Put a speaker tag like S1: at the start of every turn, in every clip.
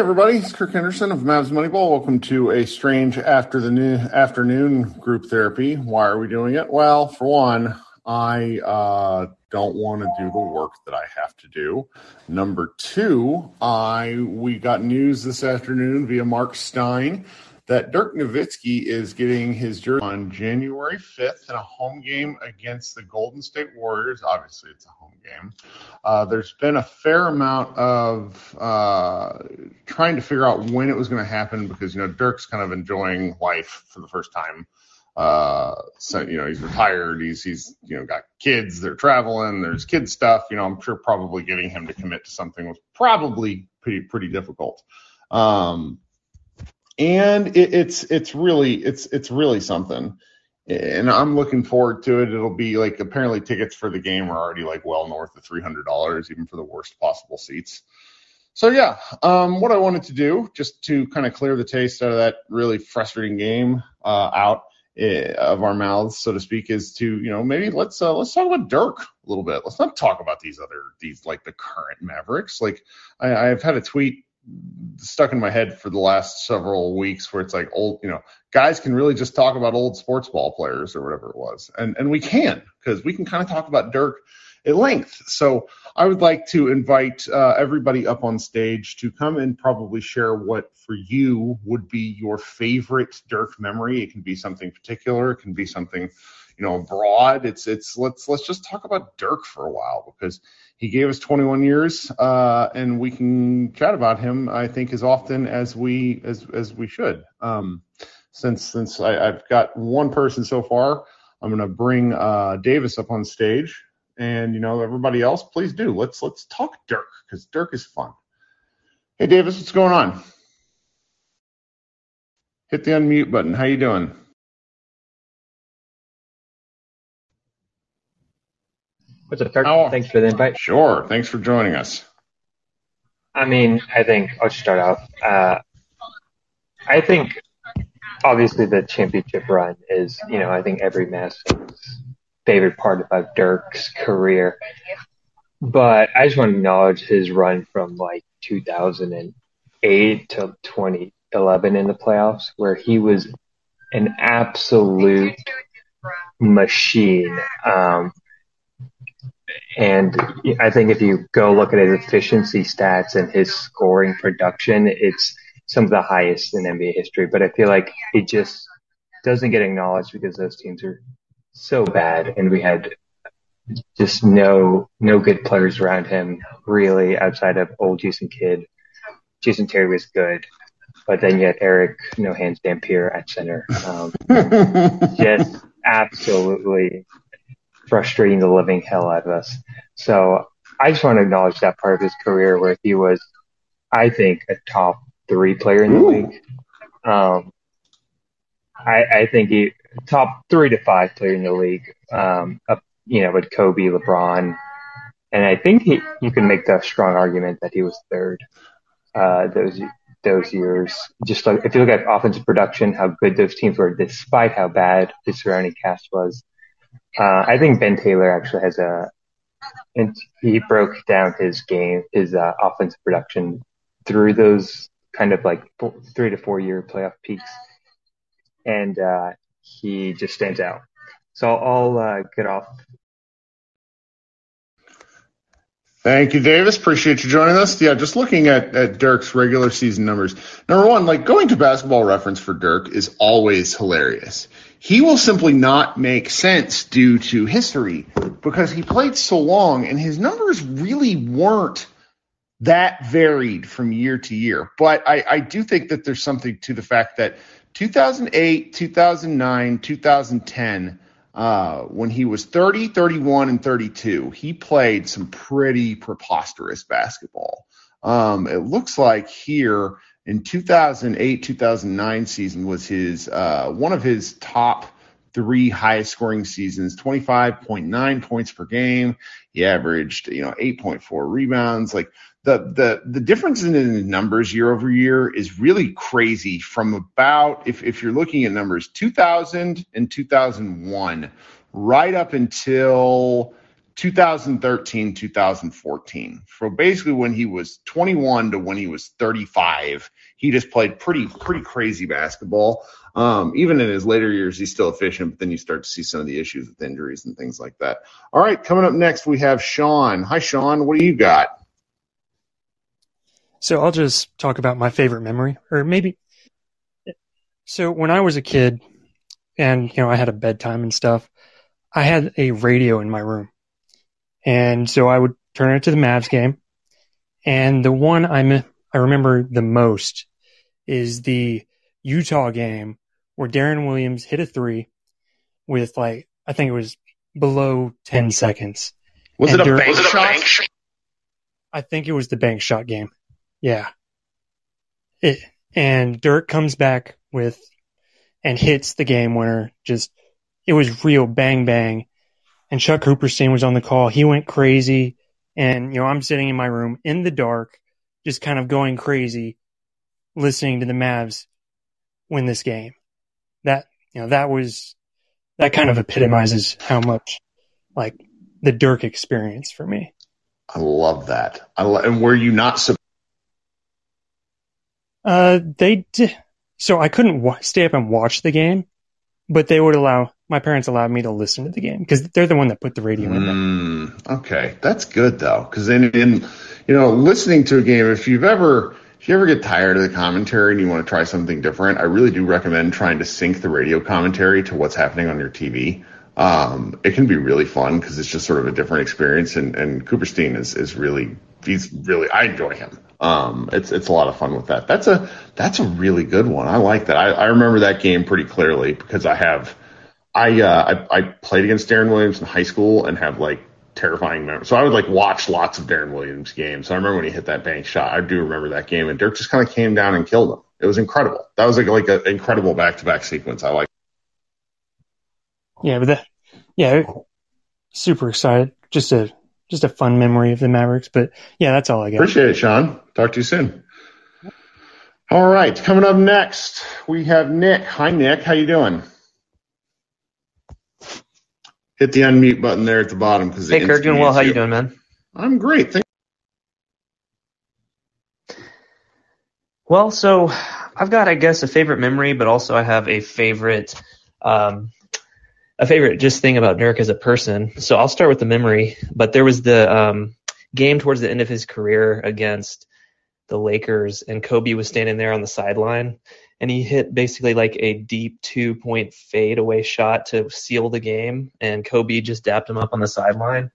S1: everybody. It's Kirk Henderson of Mavs Moneyball. Welcome to a strange after the new afternoon group therapy. Why are we doing it? Well, for one, I uh, don't want to do the work that I have to do. Number two, I we got news this afternoon via Mark Stein that Dirk Nowitzki is getting his jersey on January 5th in a home game against the Golden State Warriors. Obviously, it's a home game. Uh, there's been a fair amount of uh, trying to figure out when it was going to happen because, you know, Dirk's kind of enjoying life for the first time. Uh, so, you know, he's retired. He's, he's, you know, got kids. They're traveling. There's kid stuff. You know, I'm sure probably getting him to commit to something was probably pretty, pretty difficult. Um, and it, it's it's really it's it's really something. And i'm looking forward to it. It'll be like apparently tickets for the game are already like well north of $300 even for the worst possible seats. So yeah um, what i wanted to do just to kind of clear the taste out of that really frustrating game uh, out uh, of our mouths so to speak is to you know maybe let's uh, let's talk about dirk a little bit. Let's not talk about these other these like the current mavericks. Like I, i've had a tweet stuck in my head for the last several weeks where it's like old, you know, guys can really just talk about old sports ball players or whatever it was. And and we can because we can kind of talk about Dirk at length. So I would like to invite uh, everybody up on stage to come and probably share what for you would be your favorite Dirk memory. It can be something particular. It can be something, you know, broad. It's it's let's let's just talk about Dirk for a while because he gave us 21 years, uh, and we can chat about him. I think as often as we as as we should. Um, since since I, have got one person so far, I'm to bring uh, Davis up on stage, and you know everybody else, please do. Let's let's talk Dirk because Dirk is fun. Hey Davis, what's going on? Hit the unmute button. How you doing?
S2: What's up, Kirk? Oh, Thanks for the invite.
S1: Sure. Thanks for joining us.
S2: I mean, I think I'll start off. Uh, I think obviously the championship run is, you know, I think every Madison's favorite part about Dirk's career. But I just want to acknowledge his run from like 2008 to 2011 in the playoffs, where he was an absolute machine. Um, and I think if you go look at his efficiency stats and his scoring production, it's some of the highest in NBA history. But I feel like it just doesn't get acknowledged because those teams are so bad and we had just no, no good players around him really outside of old Jason Kidd. Jason Terry was good, but then you had Eric No Hands Dampier at center. Um, just absolutely frustrating the living hell out of us. So I just want to acknowledge that part of his career where he was, I think, a top three player in the Ooh. league. Um, I, I think he top three to five player in the league. Um, up, you know, with Kobe, LeBron, and I think he, you can make the strong argument that he was third. Uh, those those years, just like if you look at offensive production, how good those teams were, despite how bad the surrounding cast was. Uh, I think Ben Taylor actually has a, and he broke down his game, his uh, offensive production through those kind of like four, three to four year playoff peaks, and uh, he just stands out. So I'll uh, get off.
S1: Thank you, Davis. Appreciate you joining us. Yeah, just looking at, at Dirk's regular season numbers. Number one, like going to basketball reference for Dirk is always hilarious he will simply not make sense due to history because he played so long and his numbers really weren't that varied from year to year. But I, I do think that there's something to the fact that 2008, 2009, 2010, uh, when he was 30, 31, and 32, he played some pretty preposterous basketball. Um, it looks like here in 2008 2009 season was his uh, one of his top three highest scoring seasons 25.9 points per game he averaged you know 8.4 rebounds like the the the difference in the numbers year over year is really crazy from about if if you're looking at numbers 2000 and 2001 right up until 2013, 2014. So basically, when he was 21 to when he was 35, he just played pretty pretty crazy basketball. Um, even in his later years, he's still efficient, but then you start to see some of the issues with injuries and things like that. All right, coming up next, we have Sean. Hi, Sean. What do you got?
S3: So I'll just talk about my favorite memory, or maybe. So when I was a kid, and you know I had a bedtime and stuff, I had a radio in my room, and so I would turn it to the Mavs game, and the one I I remember the most is the Utah game where Deron Williams hit a three with like I think it was below ten seconds.
S1: Was and it a bank shot?
S3: I think it was the bank shot game. Yeah. It, and Dirk comes back with and hits the game winner. Just it was real bang bang. And Chuck Cooperstein was on the call. He went crazy. And you know, I'm sitting in my room in the dark, just kind of going crazy, listening to the Mavs win this game. That you know, that was that kind of epitomizes how much like the Dirk experience for me.
S1: I love that. I lo- and were you not
S3: uh, they did. So I couldn't wa- stay up and watch the game, but they would allow my parents allowed me to listen to the game because they're the one that put the radio in there.
S1: Mm, okay, that's good though, because in, in you know listening to a game, if you've ever if you ever get tired of the commentary and you want to try something different, I really do recommend trying to sync the radio commentary to what's happening on your TV. Um, it can be really fun because it's just sort of a different experience. And, and Cooperstein is, is really, he's really, I enjoy him. Um, it's it's a lot of fun with that. That's a that's a really good one. I like that. I, I remember that game pretty clearly because I have I, uh, I I played against Deron Williams in high school and have like terrifying memories. So I would like watch lots of Deron Williams games. So I remember when he hit that bank shot. I do remember that game, and Dirk just kind of came down and killed him. It was incredible. That was like like an incredible back to back sequence. I like.
S3: Yeah, but that yeah, super excited. Just a just a fun memory of the Mavericks. But yeah, that's all I got.
S1: Appreciate it, Sean. Talk to you soon. All right, coming up next, we have Nick. Hi, Nick. How you doing? Hit the unmute button there at the bottom because
S4: hey, Kurt, doing well. How you doing, man?
S1: I'm great. Thank-
S4: well, so I've got, I guess, a favorite memory, but also I have a favorite um, a favorite just thing about Dirk as a person. So I'll start with the memory, but there was the um, game towards the end of his career against the Lakers, and Kobe was standing there on the sideline, and he hit basically like a deep two point fade away shot to seal the game, and Kobe just dapped him up on the sideline.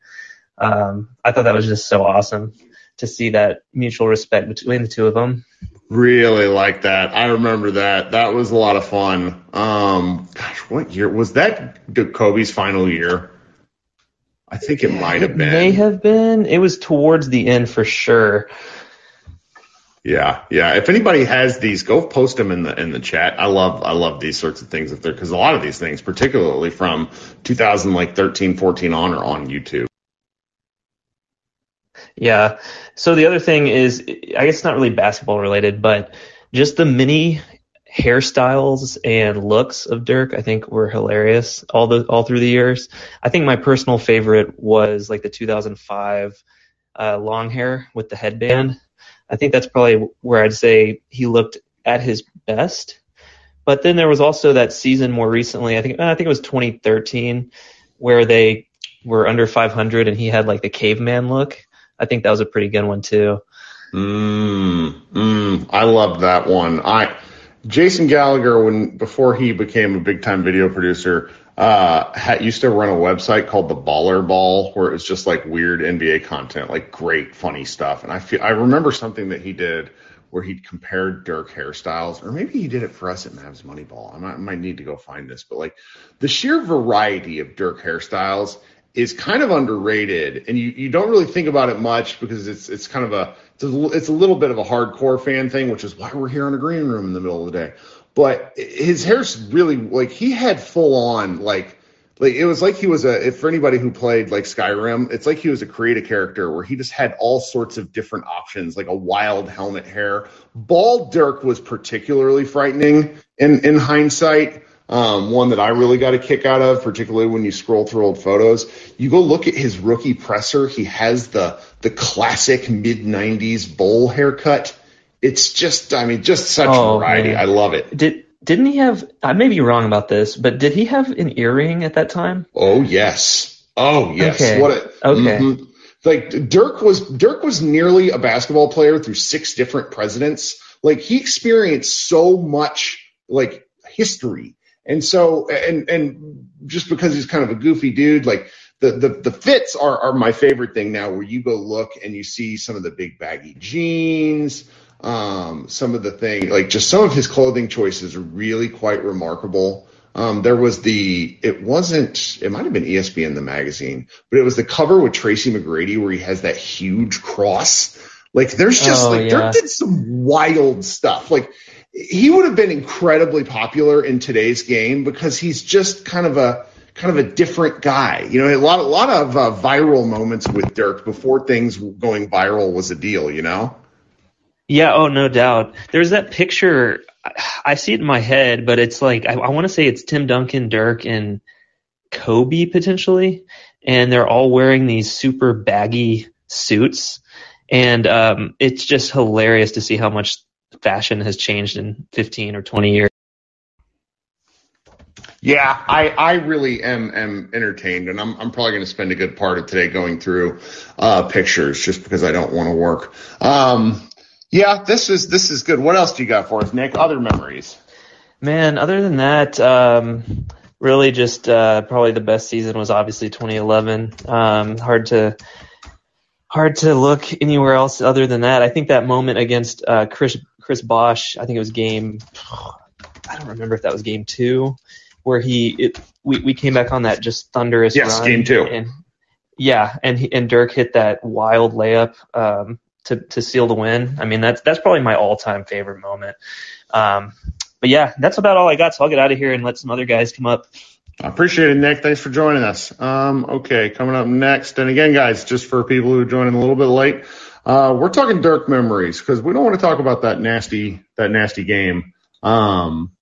S4: Um, I thought that was just so awesome to see that mutual respect between the two of them.
S1: Really like that. I remember that. That was a lot of fun. Um, gosh, what year was that? Kobe's final year. I think it might have been.
S4: May have been. It was towards the end for sure.
S1: Yeah, yeah. If anybody has these, go post them in the in the chat. I love I love these sorts of things if they're because a lot of these things, particularly from 2000 like 13, 14 on, are on YouTube.
S4: Yeah. So the other thing is, I guess it's not really basketball related, but just the many hairstyles and looks of Dirk, I think were hilarious all the all through the years. I think my personal favorite was like the 2005 uh, long hair with the headband. I think that's probably where I'd say he looked at his best. But then there was also that season more recently. I think I think it was 2013 where they were under 500 and he had like the caveman look. I think that was a pretty good one too.
S1: Mm, mm, I love that one. I Jason Gallagher, when before he became a big time video producer, uh, had, used to run a website called the Baller Ball, where it was just like weird NBA content, like great funny stuff. And I feel I remember something that he did where he compared Dirk hairstyles, or maybe he did it for us at Mavs Moneyball. I might, I might need to go find this, but like the sheer variety of Dirk hairstyles is kind of underrated, and you, you don't really think about it much because it's it's kind of a it's, a it's a little bit of a hardcore fan thing, which is why we're here in a green room in the middle of the day. But his hair's really like he had full on like like it was like he was a if for anybody who played like Skyrim, it's like he was a creative character where he just had all sorts of different options, like a wild helmet hair. Bald Dirk was particularly frightening in in hindsight um, one that I really got a kick out of, particularly when you scroll through old photos. You go look at his rookie presser. He has the the classic mid '90s bowl haircut. It's just, I mean, just such
S4: Oh,
S1: variety.
S4: man.
S1: I love it.
S4: Did didn't he have? I may be wrong about this, but did he have an earring at that time?
S1: Oh yes. Oh yes.
S4: Okay.
S1: What a
S4: Okay.
S1: mhm. Like Dirk was Dirk was nearly a basketball player through six different presidents. Like he experienced so much like history. And so and and just because he's kind of a goofy dude, like the the, the fits are are my favorite thing now where you go look and you see some of the big baggy jeans, um, some of the thing like just some of his clothing choices are really quite remarkable. Um, there was the, it wasn't, it might have been ESPN the magazine, but it was the cover with Tracy McGrady where he has that huge cross. Like there's just
S4: Oh,
S1: like
S4: yeah.
S1: Dirk did some wild stuff. Like he would have been incredibly popular in today's game because he's just kind of a kind of a different guy. You know, a lot a lot of uh, viral moments with Dirk before things going viral was a deal. You know.
S4: Yeah, oh, no doubt. There's that picture. I- see it in my head, but it's like I, I want to say it's Tim Duncan, Dirk, and Kobe potentially, and they're all wearing these super baggy suits, and um, it's just hilarious to see how much fashion has changed in 15 or 20 years.
S1: Yeah, I, I really am am entertained, and I'm I'm probably going to spend a good part of today going through uh, pictures just because I don't want to work. Um, yeah, this is this is good. What else do you got for us, Nick? Other memories?
S4: Man, other than that, um, really just uh, probably the best season was obviously 2011. Um, hard to hard to look anywhere else other than that. I think that moment against uh, Chris Chris Bosh, I think it was game. I don't remember if that was game two, where he it, we we came back on that just thunderous
S1: Yes,
S4: run.
S1: game two.
S4: And yeah, and he, and Dirk hit that wild layup um, to to seal the win. I mean that's that's probably my all time favorite moment. Um, but yeah, that's about all I got. So I'll get out of here and let some other guys come up.
S1: I appreciate it, Nick. Thanks for joining us. Um, okay, coming up next, and again, guys, just for people who are joining a little bit late, uh, we're talking Dirk memories because we don't want to talk about that nasty that nasty game. Um,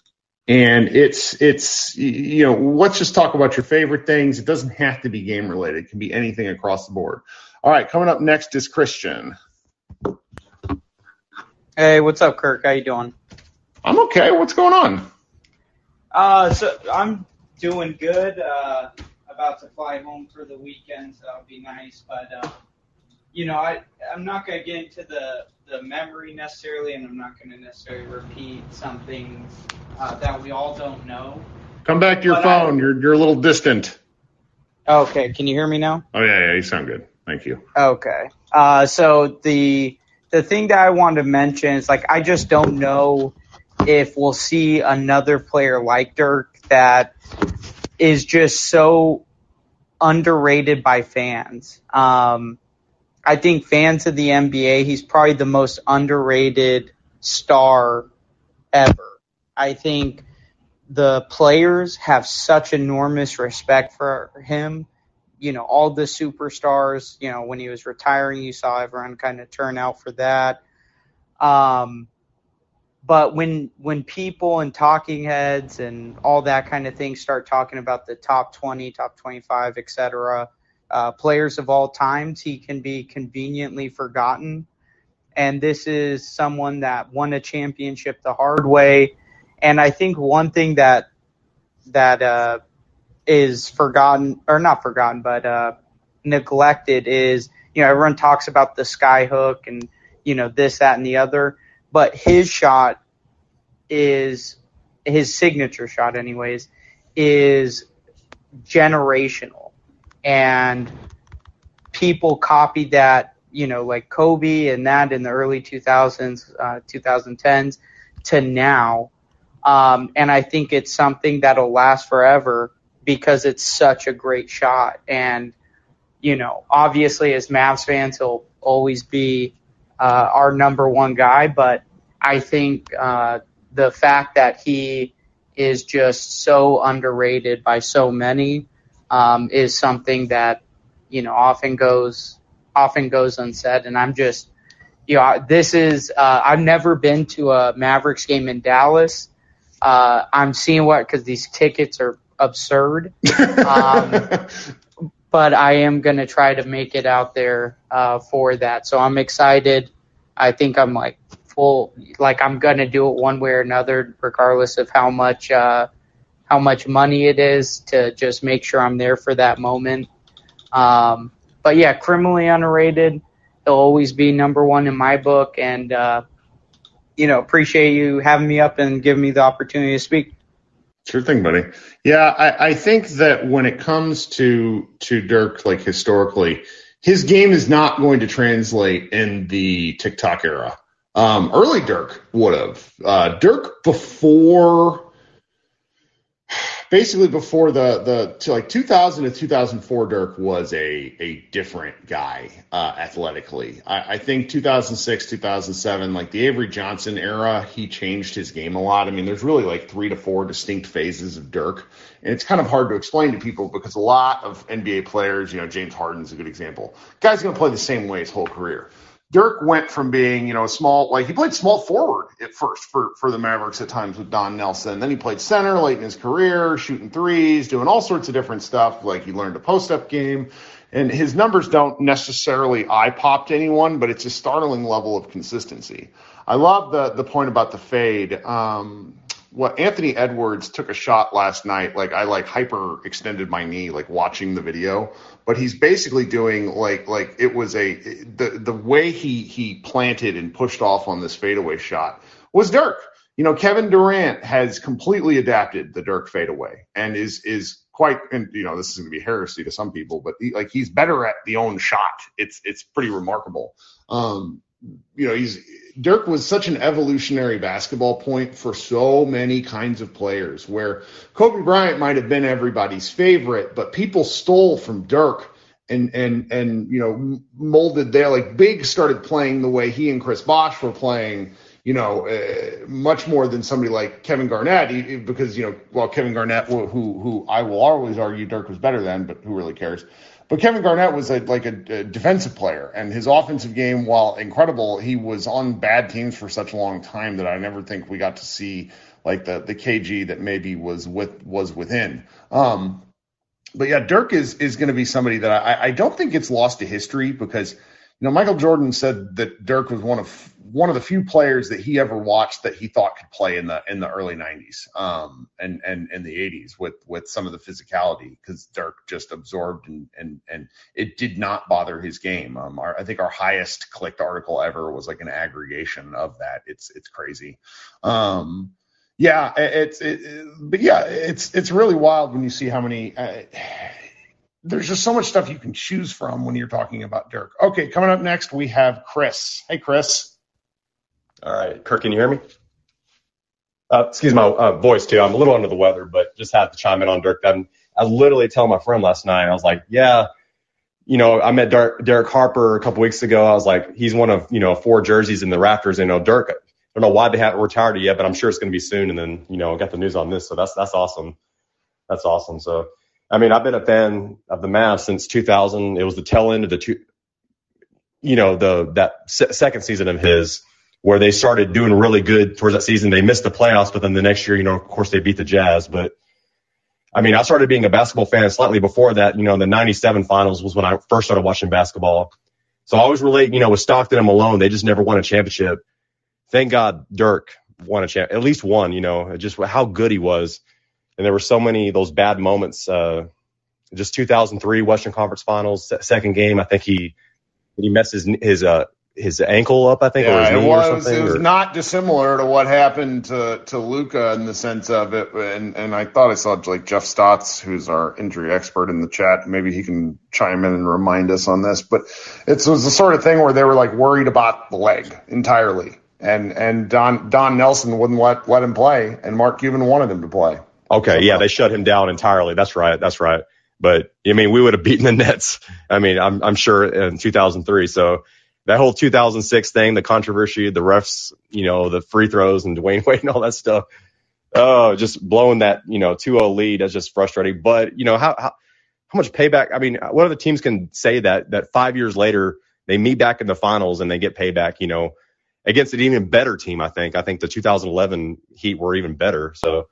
S1: and it's it's you know let's just talk about your favorite things. It doesn't have to be game related; it can be anything across the board. All right, coming up next is Christian.
S5: Hey, what's up, Kirk? How you doing?
S1: I'm okay. What's going on?
S5: Uh, so I'm doing good. Uh, about to fly home for the weekend, so that'll be nice. But uh, you know, I I'm not gonna get into the the memory necessarily, and I'm not gonna necessarily repeat something uh, that we all don't know.
S1: Come back to your
S5: But I-
S1: phone. You're you're a little distant.
S5: Okay, can you hear me now?
S1: Oh yeah, yeah, you sound good. Thank you.
S5: Okay. Uh, so the the thing that I wanted to mention is like I just don't know if we'll see another player like Dirk that is just so underrated by fans. Um, I think fans of the NBA, he's probably the most underrated star ever. I think the players have such enormous respect for him you know, all the superstars, you know, when he was retiring, you saw everyone kind of turn out for that. Um, but when when people and talking heads and all that kind of thing start talking about the top 20, top 25, et cetera, uh, players of all times, he can be conveniently forgotten. And this is someone that won a championship the hard way. And I think one thing that that uh, is forgotten or not forgotten, but uh, neglected is you know everyone talks about the sky hook and you know this, that, and the other, but his shot is his signature shot, anyways, is generational, and people copied that. You know, like Kobe and that in the early 2000s, uh, 2010s to now. Um, and I think it's something that'll last forever because it's such a great shot. And, you know, obviously as Mavs fans, he'll always be uh, our number one guy. But I think uh, the fact that he is just so underrated by so many um, is something that, you know, often goes often goes unsaid. And I'm just, you know, this is uh, I've never been to a Mavericks game in Dallas. Uh, I'm seeing what because these tickets are absurd. Um, but I am going to try to make it out there uh, for that. So I'm excited. I think I'm like full, like I'm going to do it one way or another, regardless of how much uh, how much money it is to just make sure I'm there for that moment. Um, but yeah, criminally underrated. He'll always be number one in my book, and uh, you know, appreciate you having me up and giving me the opportunity to speak.
S1: Sure thing, buddy. Yeah, I, I think that when it comes to to Dirk, like historically, his game is not going to translate in the TikTok era. Um, early Dirk would have. Uh, Dirk before basically before the the to like 2000 to 2004 dirk was a a different guy uh, athletically. I, I, think 2006 2007 like the avery johnson era he changed his game a lot. I mean there's really like three to four distinct phases of dirk. And it's kind of hard to explain to people because a lot of nba players you know james harden's a good example. Guy's going to play the same way his whole career Dirk went from being, you know, a small, like he played small forward at first for, for the Mavericks at times with Don Nelson. Then he played center late in his career, shooting threes, doing all sorts of different stuff. Like he learned a post up game. And his numbers don't necessarily eye pop to anyone, but it's a startling level of consistency. I love the the point about the fade. Um, what Anthony Edwards took a shot last night, like I like hyper extended my knee, like watching the video but he's basically doing like like it was a the the way he he planted and pushed off on this fadeaway shot was Dirk. You know, Kevin Durant has completely adapted the Dirk fadeaway and is is quite and you know this is going to be heresy to some people, but he, like he's better at the own shot. It's it's pretty remarkable. Um, you know, he's Dirk was such an evolutionary basketball point for so many kinds of players where Kobe Bryant might have been everybody's favorite, but people stole from Dirk and and and you know molded there like Big started playing the way he and Chris Bosh were playing, you know, uh, much more than somebody like Kevin Garnett because you know, well Kevin Garnett who who I will always argue Dirk was better than, but who really cares? But Kevin Garnett was a, like a, a, defensive player, and his offensive game, while incredible, he was on bad teams for such a long time that I never think we got to see like the the KG that maybe was with was within. Um, but yeah, Dirk is is going to be somebody that I, I don't think gets lost to history because you know Michael Jordan said that Dirk was one of one of the few players that he ever watched that he thought could play in the in the early 90s um, and and in the 80s with with some of the physicality because Dirk just absorbed and and and it did not bother his game. Um, our, I think our highest clicked article ever was like an aggregation of that. It's it's crazy. Um, yeah, it's it, but yeah, it's it's really wild when you see how many. Uh, there's just so much stuff you can choose from when you're talking about Dirk. Okay, coming up next we have Chris. Hey, Chris.
S6: All right, Kirk, can you hear me? Uh, excuse my uh, voice too. I'm a little under the weather, but just had to chime in on Dirk. I'm, I literally told my friend last night. I was like, yeah, you know, I met Derek, Derek Harper a couple weeks ago. I was like, he's one of you know four jerseys in the Raptors. You know, Dirk. I don't know why they haven't retired it yet, but I'm sure it's going to be soon. And then you know, got the news on this, so that's that's awesome. That's awesome. So, I mean, I've been a fan of the Mavs since 2000. It was the tail end of the two, you know, the that se- second season of his where they started doing really good towards that season. They missed the playoffs, but then the next year, you know, of course they beat the Jazz. But I mean, I started being a basketball fan slightly before that. You know, the 97 finals was when I first started watching basketball. So I always relate, you know, with Stockton and Malone, they just never won a championship. Thank God Dirk won a champ, at least one, you know, just how good he was. And there were so many those bad moments. Uh, just 2003 Western Conference Finals, second game. I think he, he messed his, his, uh, his ankle up, I think,
S1: yeah,
S6: or his knee
S1: it was. It was
S6: or?
S1: not dissimilar to what happened to to Luka in the sense of it, and and I thought I saw like Jeff Stotts, who's our injury expert in the chat. Maybe he can chime in and remind us on this, but it was the sort of thing where they were like worried about the leg entirely, and and Don Don Nelson wouldn't let let him play, and Mark Cuban wanted him to play.
S6: Okay, yeah, they shut him down entirely. That's right. That's right. But I mean, we would have beaten the Nets. I mean, I'm I'm sure in 2003. So that whole 2006 thing, the controversy, the refs, you know, the free throws and Dwyane Wade and all that stuff. Oh, just blowing that, you know, 2-0 lead. That's just frustrating. But, you know, how, how, how much payback? I mean, what other teams can say that, that five years later, they meet back in the finals and they get payback, you know, against an even better team. I think. I think the 2011 Heat were even better. So.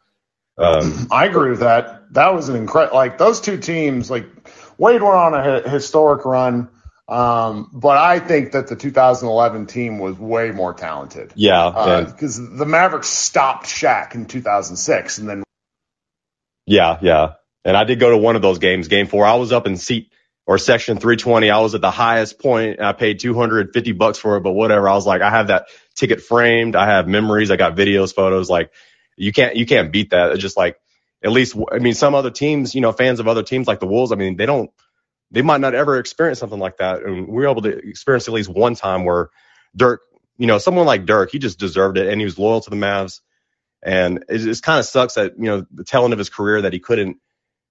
S6: Um,
S1: I agree with that. That was an incredible. Like those two teams, like Wade went on a historic run. Um, but I think that the 2011 team was way more talented.
S6: Yeah,
S1: because uh, the Mavericks stopped Shaq in 2006, and then.
S6: Yeah, yeah, and I did go to one of those games, Game Four. I was up in seat or section 320. I was at the highest point. I paid 250 bucks for it, but whatever. I was like, I have that ticket framed. I have memories. I got videos, photos. Like, you can't you can't beat that. It's just like at least I mean, some other teams, you know, fans of other teams like the Wolves. I mean, they don't they might not ever experience something like that. And we were able to experience at least one time where Dirk, you know, someone like Dirk, he just deserved it and he was loyal to the Mavs. And it just kind of sucks that, you know, the telling of his career that he couldn't,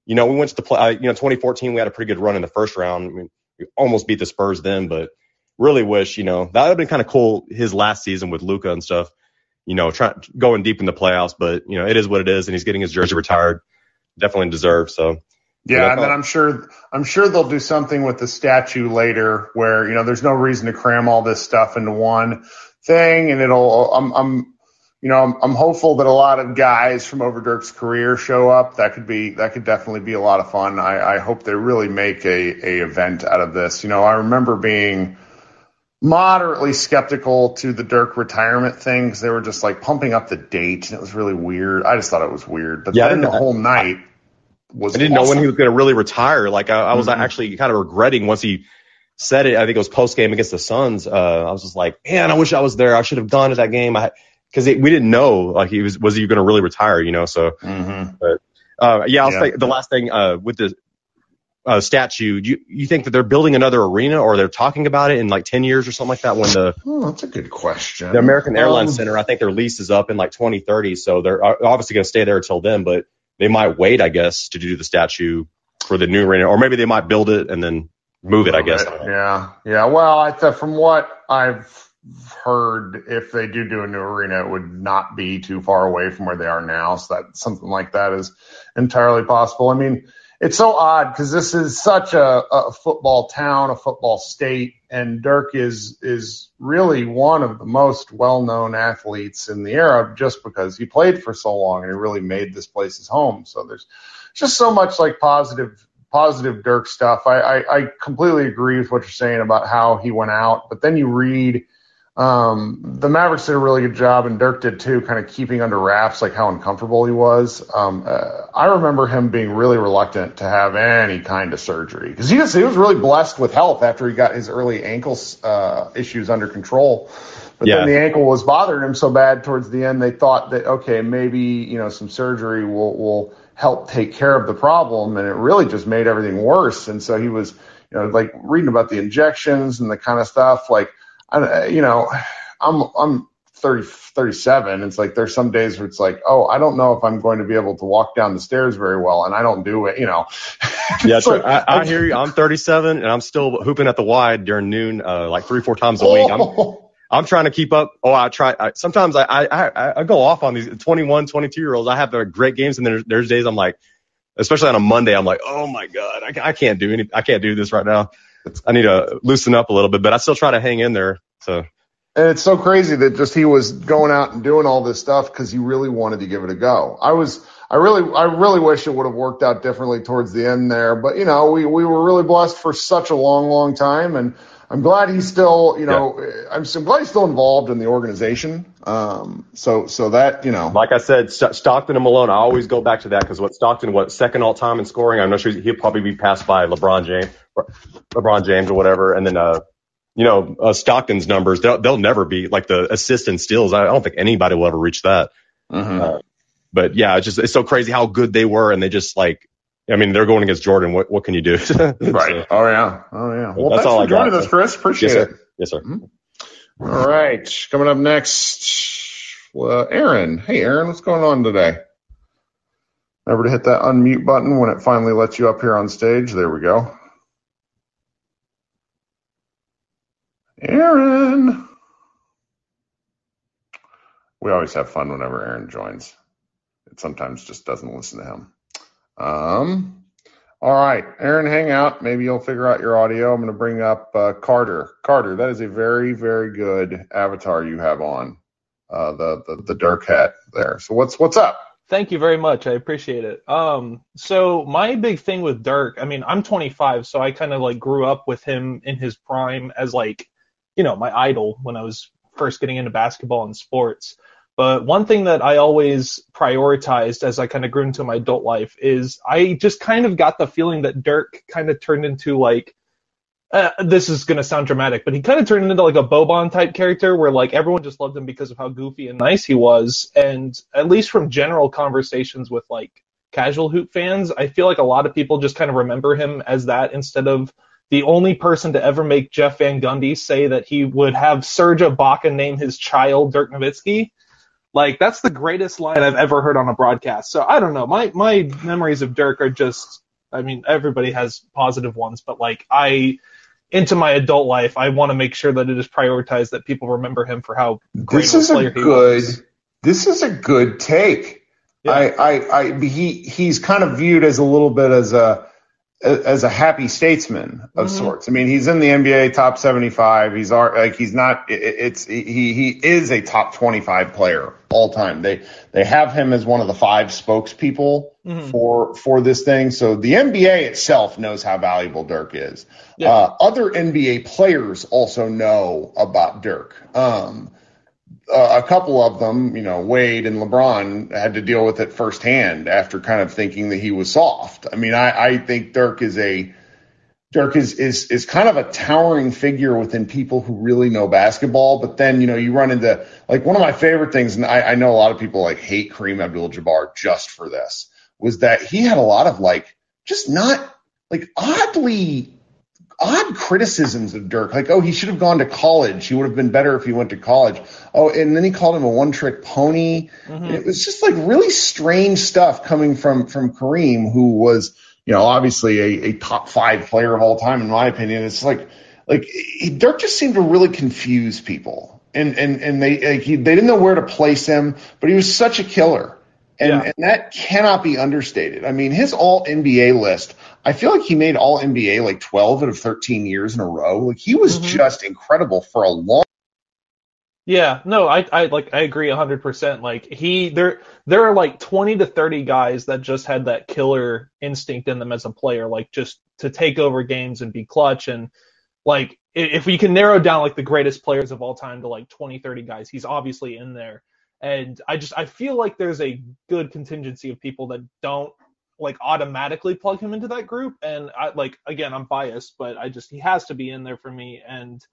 S6: you know, we went to the play, uh, you know, 2014, we had a pretty good run in the first round. I mean, we almost beat the Spurs then, but really wish, you know, that would have been kind of cool his last season with Luka and stuff, you know, trying going deep in the playoffs, but you know, it is what it is. And he's getting his jersey retired. Definitely deserved. So
S1: yeah, and then I'm sure I'm sure they'll do something with the statue later where, you know, there's no reason to cram all this stuff into one thing and it'll I'm I'm you know, I'm, I'm hopeful that a lot of guys from over Dirk's career show up. That could be that could definitely be a lot of fun. I, I hope they really make a, a event out of this. You know, I remember being moderately skeptical to the Dirk retirement thing because they were just like pumping up the date and it was really weird. I just thought it was weird. But yeah, then the whole night was
S6: I didn't
S1: awesome.
S6: know when he was going to really retire. Like I, I was mm-hmm. actually kind of regretting once he said it. I think it was post game against the Suns. Uh, I was just like, man, I wish I was there. I should have gone to that game. I because we didn't know like he was was he going to really retire, you know? So,
S1: mm-hmm.
S6: but uh, yeah, I'll yeah. say the last thing uh, with the uh, statue. Do you you think that they're building another arena or they're talking about it in like ten years or something like that? When the
S1: oh, that's a good question.
S6: The American Airlines um, Center, I think their lease is up in like 2030, so they're obviously going to stay there until then, but they might wait, I guess, to do the statue for the new arena, or maybe they might build it and then move it. I guess.
S1: Yeah, yeah. Well, I th- from what I've heard, if they do do a new arena, it would not be too far away from where they are now. So that something like that is entirely possible. I mean, it's so odd because this is such a, a football town, a football state, and Dirk is is really one of the most well-known athletes in the era just because he played for so long and he really made this place his home. So there's just so much like positive positive Dirk stuff. I, I, I completely agree with what you're saying about how he went out, but then you read um, the Mavericks did a really good job, and Dirk did too, kind of keeping under wraps like how uncomfortable he was. Um, uh, I remember him being really reluctant to have any kind of surgery because he was he was really blessed with health after he got his early ankle uh, issues under control. But yeah. then the ankle was bothering him so bad towards the end, they thought that okay, maybe you know some surgery will will help take care of the problem, and it really just made everything worse. And so he was, you know, like reading about the injections and the kind of stuff like I, you know, I'm I'm 30, 37. It's like there's some days where it's like, oh, I don't know if I'm going to be able to walk down the stairs very well, and I don't do it. You know.
S6: yeah. Like, I, I, hear you. I'm 37, and I'm still hooping at the wide during noon, uh, like three, four times a week. I'm, oh. I'm trying to keep up. Oh, I try. I, sometimes I, I I go off on these 21, 22 year olds. I have great games, and there's there's days I'm like, especially on a Monday, I'm like, oh my god, I, I can't do any, I can't do this right now. I need to loosen up a little bit, but I still try to hang in there. So.
S1: And it's so crazy that just he was going out and doing all this stuff because he really wanted to give it a go. I was, I really, I really wish it would have worked out differently towards the end there, but you know, we, we were really blessed for such a long, long time. And I'm glad he's still, you know, yeah. I'm, I'm glad he's still involved in the organization. Um, so, so that, you know,
S6: like I said, St- Stockton and Malone, I always go back to that because what Stockton, what second all time in scoring, I'm not sure he'll probably be passed by LeBron James, LeBron James or whatever. And then, uh, you know, uh, Stockton's numbers, they'll, they'll never be like the assist and steals. I don't think anybody will ever reach that.
S1: Mm-hmm. Uh,
S6: but yeah, it's just, it's so crazy how good they were. And they just like, I mean, they're going against Jordan. What, what can you do?
S1: right. So, oh yeah. Oh yeah. Well, that's all I got. Us, Chris. Appreciate
S6: yes,
S1: it.
S6: Yes, sir.
S1: Mm-hmm. All right. Coming up next, well, Aaron. Hey, Aaron, what's going on today? Remember to hit that unmute button when it finally lets you up here on stage. There we go. Aaron. We always have fun whenever Aaron joins. It sometimes just doesn't listen to him. Um, All right, Aaron, hang out. Maybe you'll figure out your audio. I'm going to bring up uh, Carter. Carter, that is a very, very good avatar you have on uh, the, the the Dirk hat there. So what's what's up?
S7: Thank you very much. I appreciate it. Um, so my big thing with Dirk, I mean, I'm 25, so I kind of like grew up with him in his prime as like, you know, my idol when I was first getting into basketball and sports. But one thing that I always prioritized as I kind of grew into my adult life is I just kind of got the feeling that Dirk kind of turned into like, uh, this is going to sound dramatic, but he kind of turned into like a Boban type character where like everyone just loved him because of how goofy and nice he was. And at least from general conversations with like casual hoop fans, I feel like a lot of people just kind of remember him as that instead of the only person to ever make Jeff Van Gundy say that he would have Serge Ibaka name his child Dirk Nowitzki. Like that's the greatest line I've ever heard on a broadcast. So I don't know. My my memories of Dirk are just I mean, everybody has positive ones, but like I into my adult life, I want to make sure that it is prioritized that people remember him for how great
S1: This is
S7: a player
S1: a
S7: he
S1: good. This is a good take.
S7: Yeah.
S1: I, I, I, he, he's kind of viewed as a little bit as a, as a happy statesman of
S7: Mhm.
S1: sorts. I mean, he's in the NBA top 75. He's like, he's not, it- it's, he, he is a top 25 player all time. They, they have him as one of the five spokespeople
S7: Mhm.
S1: for, for this thing. So the NBA itself knows how valuable Dirk is.
S7: Yeah.
S1: Uh, other NBA players also know about Dirk. Um, uh, a couple of them, you know, Wade and LeBron had to deal with it firsthand after kind of thinking that he was soft. I mean, I, I think Dirk is a Dirk is, is is kind of a towering figure within people who really know basketball. But then, you know, you run into like one of my favorite things, and I, I know a lot of people like hate Kareem Abdul-Jabbar just for this, was that he had a lot of like just not like oddly odd criticisms of Dirk. Like, oh, he should have gone to college. He would have been better if he went to college. Oh, and then he called him a one trick pony.
S7: Mhm.
S1: It was just like really strange stuff coming from, from Kareem, who was, you know, obviously a, a top five player of all time, in my opinion. It's like, like he, Dirk just seemed to really confuse people. And, and, and they, like, he, they didn't know where to place him, but he was such a killer. And,
S7: Yeah.
S1: and that cannot be understated. I mean, his all NBA list, I feel like he made all NBA like 12 out of 13 years in a row. Like he was
S7: Mhm.
S1: just incredible for a long
S7: Yeah, no, I, I like I agree hundred percent. Like he there there are like twenty to thirty guys that just had that killer instinct in them as a player, like just to take over games and be clutch and like if we can narrow down like the greatest players of all time to like 20, 30 guys, he's obviously in there. And I just I feel like there's a good contingency of people that don't like automatically plug him into that group. And I like again I'm biased, but I just he has to be in there for me and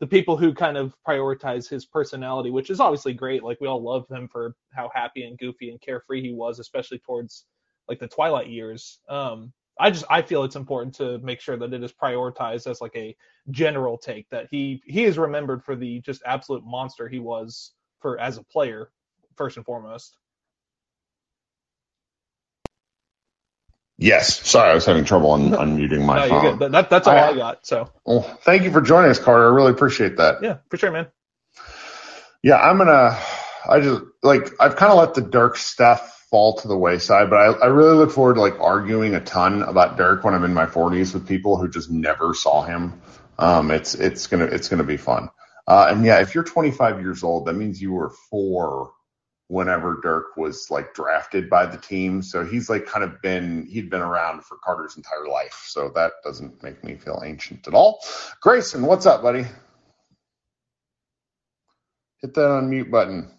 S7: the people who kind of prioritize his personality, which is obviously great. Like we all love him for how happy and goofy and carefree he was, especially towards like the Twilight years. Um, I just I feel it's important to make sure that it is prioritized as like a general take that he he is remembered for the just absolute monster he was for as a player first and foremost.
S1: Yes. Sorry, I was having trouble un- unmuting my
S7: no,
S1: phone.
S7: you're good. That, that's all
S1: I-
S7: I, got. So
S1: Well, thank you for joining us, Carter. I really appreciate that.
S7: yeah, for sure, man.
S1: Yeah, I'm gonna. I just like I've kind of let the Dirk stuff fall to the wayside, but I, I really look forward to like arguing a ton about Dirk when I'm in my 40s with people who just never saw him. Um, it's it's gonna it's gonna be fun. Uh, and yeah, if you're 25 years old, that means you were four whenever Dirk was like drafted by the team. So he's like kind of been he'd been around for Carter's entire life. So that doesn't make me feel ancient at all. Grayson, what's up, buddy? Hit that unmute button.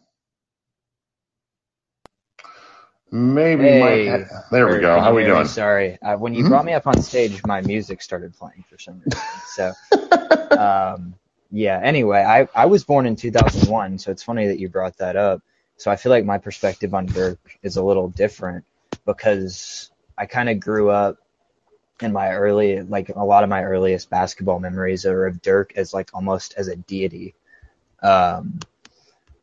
S1: Maybe
S8: Hey,
S1: Mike. There we go. How we doing?
S8: Sorry. Uh, when you
S1: Mhm.
S8: brought me up on stage, my music started playing for some reason. So, um, yeah. Anyway, I, I was born in 2001, so it's funny that you brought that up. So I feel like my perspective on Dirk is a little different because I kind of grew up in my early, like a lot of my earliest basketball memories are of Dirk as like almost as a deity. Um,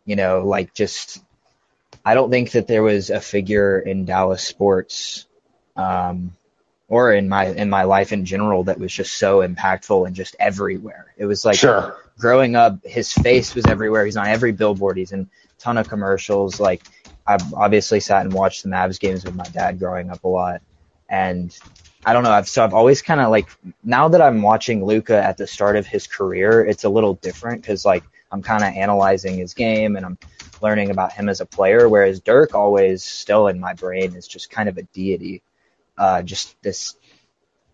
S8: you know, like just I don't think that there was a figure in Dallas sports, um, or in my in my life in general that was just so impactful and just everywhere. It was like
S1: sure.
S8: growing up, his face was everywhere. He's on every billboard. He's in ton of commercials. Like I've obviously sat and watched the Mavs games with my dad growing up a lot, and I don't know. I've, so I've always kind of like now that I'm watching Luka at the start of his career, it's a little different because like I'm kind of analyzing his game and I'm learning about him as a player. Whereas Dirk always still in my brain is just kind of a deity, uh, just this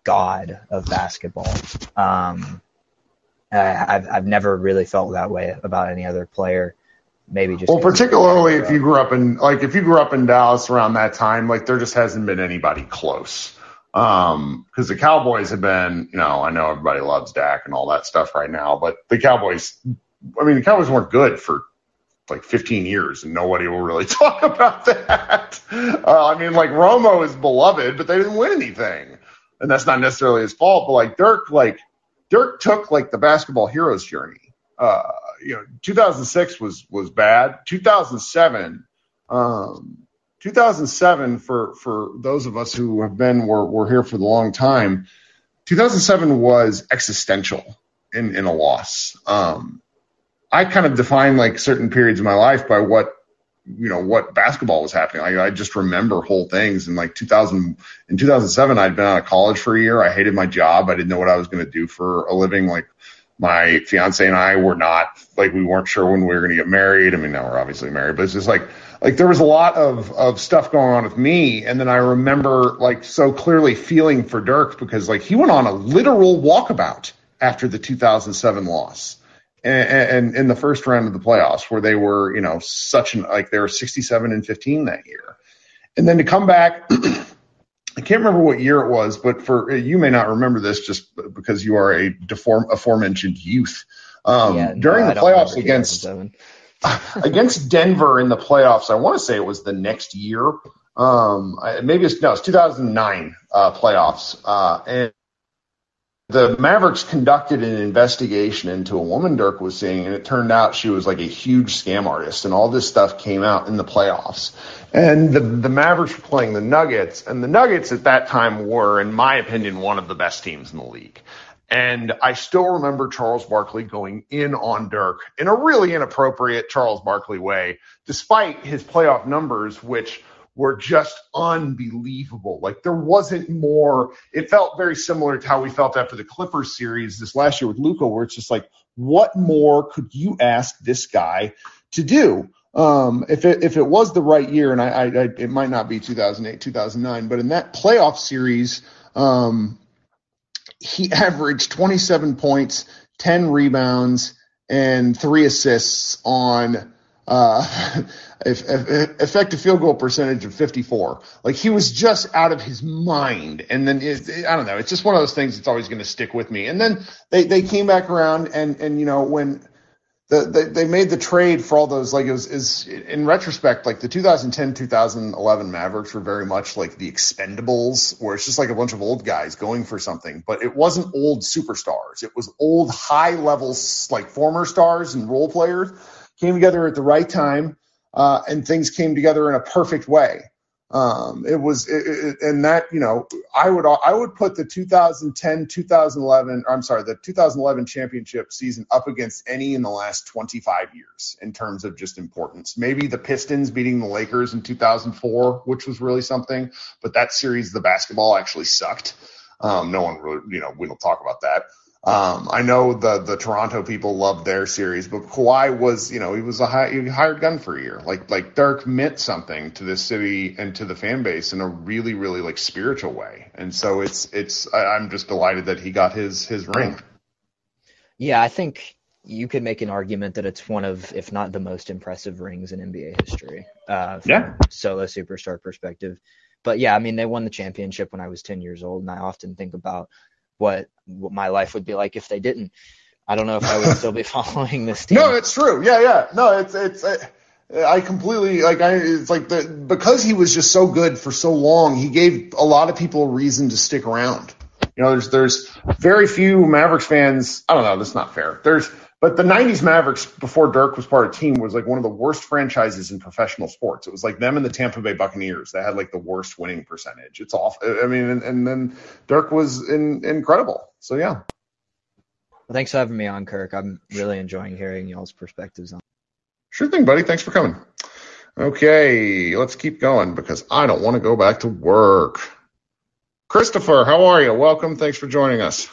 S8: god of basketball. Um, I, I've I've never really felt that way about any other player. Maybe just
S1: Well, particularly if you grew up in like if you grew up in Dallas around that time, like there just hasn't been anybody close. Um, because the Cowboys have been, you know, I know everybody loves Dak and all that stuff right now, but the Cowboys, I mean, the Cowboys weren't good for like 15 years, and nobody will really talk about that. Uh, I mean, like Romo is beloved, but they didn't win anything, and that's not necessarily his fault. But like Dirk, like Dirk took like the basketball hero's journey. Uh, you know, 2006 was was bad. 2007, um, 2007 for for those of us who have been were were here for the long time. 2007 was existential in in a loss. Um, I kind of define like certain periods of my life by what you know what basketball was happening. Like I just remember whole things. In like 2000, in 2007, I'd been out of college for a year. I hated my job. I didn't know what I was going to do for a living. Like my fiance and I were not like we weren't sure when we were going to get married. I mean, now we're obviously married, but it's just like like there was a lot of of stuff going on with me. And then I remember like so clearly feeling for Dirk because like he went on a literal walkabout after the 2007 loss and, in the first round of the playoffs where they were, you know, such an like they were 67 and 15 that year. And then to come back, I can't remember what year it was, but for you may not remember this just because you are a deform aforementioned youth. Um, yeah, no, during the playoffs against against Denver in the playoffs, I want to say it was the next year. Um, maybe it's no, it's 2009 uh, playoffs, uh, and the Mavericks conducted an investigation into a woman Dirk was seeing, and it turned out she was like a huge scam artist, and all this stuff came out in the playoffs. And the, the Mavericks were playing the Nuggets, and the Nuggets at that time were, in my opinion, one of the best teams in the league. And I still remember Charles Barkley going in on Dirk in a really inappropriate Charles Barkley way, despite his playoff numbers, which were just unbelievable. Like there wasn't more. It felt very similar to how we felt after the Clippers series this last year with Luka, where it's just like, what more could you ask this guy to do? Um, if it if it was the right year, and I, I, I it might not be 2008 2009, but in that playoff series, um, he averaged 27 points, 10 rebounds, and three assists on uh, effective field goal percentage of 54. Like he was just out of his mind. And then it, it, I don't know. It's just one of those things that's always going to stick with me. And then they, they came back around and, and, you know, when the, the they made the trade for all those, like it was, is in retrospect, like the 2010, 2011 Mavericks were very much like the expendables where it's just like a bunch of old guys going for something, but it wasn't old superstars. It was old high levels, like former stars and role players came together at the right time uh, and things came together in a perfect way. Um, it was, it, it, and that, you know, I would, I would put the 2010, 2011, I'm sorry, the 2011 championship season up against any in the last 25 years in terms of just importance. Maybe the Pistons beating the Lakers in 2004, which was really something, but that series, the basketball actually sucked. Um, no one really, you know, we don't talk about that. Um, I know the the Toronto people loved their series, but Kawhi was, you know, he was a high, he hired gun for a year. Like like Dirk meant something to this city and to the fan base in a really really like spiritual way. And so it's it's I'm just delighted that he got his his ring.
S8: Yeah, I think you could make an argument that it's one of, if not the most impressive rings in NBA history. Uh, from yeah. solo superstar perspective. But yeah, I mean, they won the championship when I was 10 years old, and I often think about what, what my life would be like if they didn't. I don't know if I would still be following this team.
S1: No, it's true. Yeah, yeah. No, it's it's. I completely like. I it's like the because he was just so good for so long. He gave a lot of people a reason to stick around. You know, there's there's very few Mavericks fans. I don't know. That's not fair. There's but the 90s Mavericks, before Dirk was part of the team, was like one of the worst franchises in professional sports. It was like them and the Tampa Bay Buccaneers that had like the worst winning percentage. It's off. I mean, and, and then Dirk was in, incredible. So, yeah.
S8: Well, thanks for having me on, Kirk. I'm really enjoying hearing y'all's perspectives on.
S1: Sure thing, buddy. Thanks for coming. Okay, let's keep going because I don't want to go back to work. Christopher, how are you? Welcome. Thanks for joining us.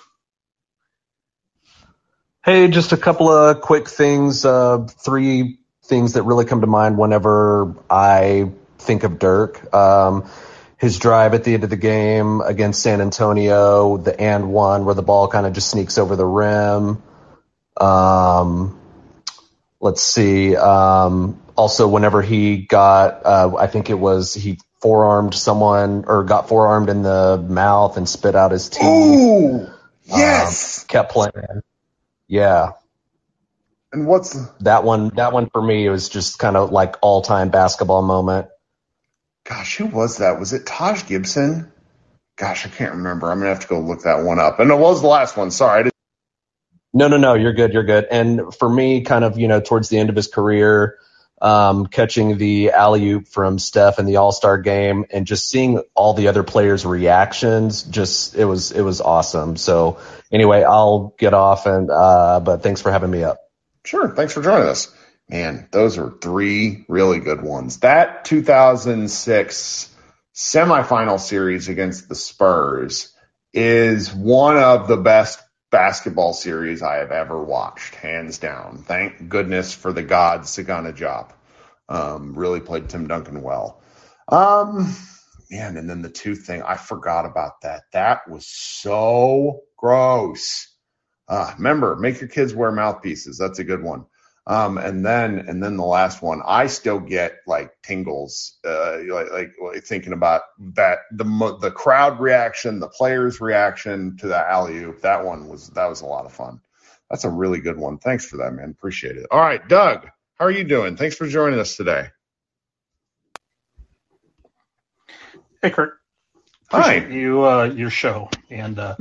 S9: Hey, just a couple of quick things. Uh, three things that really come to mind whenever I think of Dirk. Um, his drive at the end of the game against San Antonio, the and one where the ball kind of just sneaks over the rim. Um, let's see. Um, also, whenever he got, uh, I think it was he forearmed someone or got forearmed in the mouth and spit out his teeth.
S1: Ooh, yes.
S9: Um, kept playing. Yeah.
S1: And what's
S9: that one? That one for me was just kind of like all time basketball moment.
S1: Gosh, who was that? Was it Taj Gibson? Gosh, I can't remember. I'm gonna have to go look that one up. And it was the last one. Sorry.
S9: No, no, no. You're good. You're good. And for me, kind of, you know, towards the end of his career, um, catching the alley oop from Steph in the All Star game and just seeing all the other players' reactions, just it was it was awesome. So anyway, I'll get off and uh, but thanks for having me up.
S1: Sure, thanks for joining us. Man, those are three really good ones. That 2006 semifinal series against the Spurs is one of the best basketball series I have ever watched, hands down. Thank goodness for the god Sagana Diop. Um, really played Tim Duncan well. Um, man, and then the tooth thing, I forgot about that. That was so gross. Uh, remember, make your kids wear mouthpieces. That's a good one. Um, and then and then the last one, I still get like tingles, uh, like, like, like thinking about that the the crowd reaction, the players' reaction to the alley oop. That one was that was a lot of fun. That's a really good one. Thanks for that, man. Appreciate it. All right, Doug, how are you doing? Thanks for joining us today.
S10: Hey, Kurt.
S1: Hi.
S10: Appreciate you uh, your show, and uh,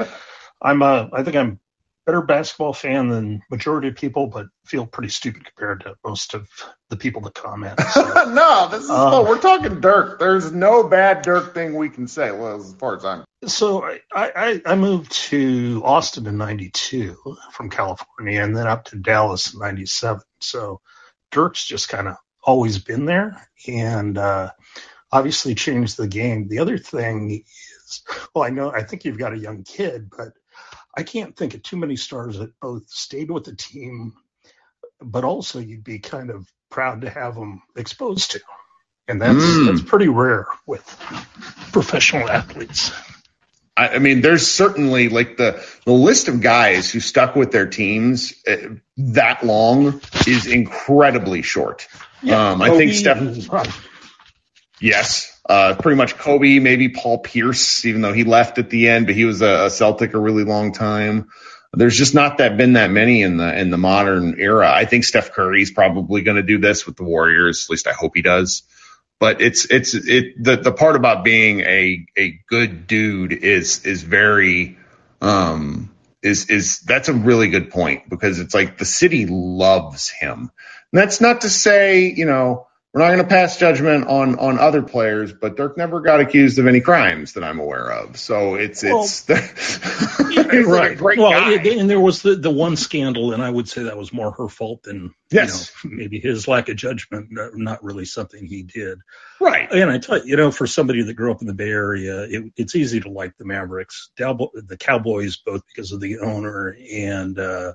S10: I'm uh, I think I'm better basketball fan than majority of people, but feel pretty stupid compared to most of the people that comment. So,
S1: no, this is
S10: Um,
S1: we're talking Dirk. There's no bad Dirk thing we can say. Well, as far as I'm
S10: so I, I, I moved to Austin in '92 from California, and then up to Dallas in '97. So Dirk's just kind of always been there, and uh, obviously changed the game. The other thing is, well, I know I think you've got a young kid, but I can't think of too many stars that both stayed with the team, but also you'd be kind of proud to have them exposed to, and that's
S1: Mm.
S10: that's pretty rare with professional athletes.
S1: I, I mean, there's certainly like the the list of guys who stuck with their teams uh, that long is incredibly short. um, I think
S10: Kobe
S1: Steph.
S10: and Bron-
S1: Yes, uh, pretty much Kobe, maybe Paul Pierce, even though he left at the end, but he was a, a Celtic a really long time. There's just not that been that many in the in the modern era. I think Steph Curry's probably going to do this with the Warriors. At least I hope he does. But it's it's it the the part about being a a good dude is is very um is is that's a really good point because it's like the city loves him. And that's not to say, you know, we're not going to pass judgment on on other players, but Dirk never got accused of any crimes that I'm aware of. So it's it's right, great
S10: well, it- and there was the, the one scandal, and I would say that was more her fault than
S1: Yes.
S10: you know, maybe his lack of judgment, not- not really something he did.
S1: right.
S10: And I tell you, you know, for somebody that grew up in the Bay Area, it, it's easy to like the Mavericks, the Cowboys, both because of the owner and uh,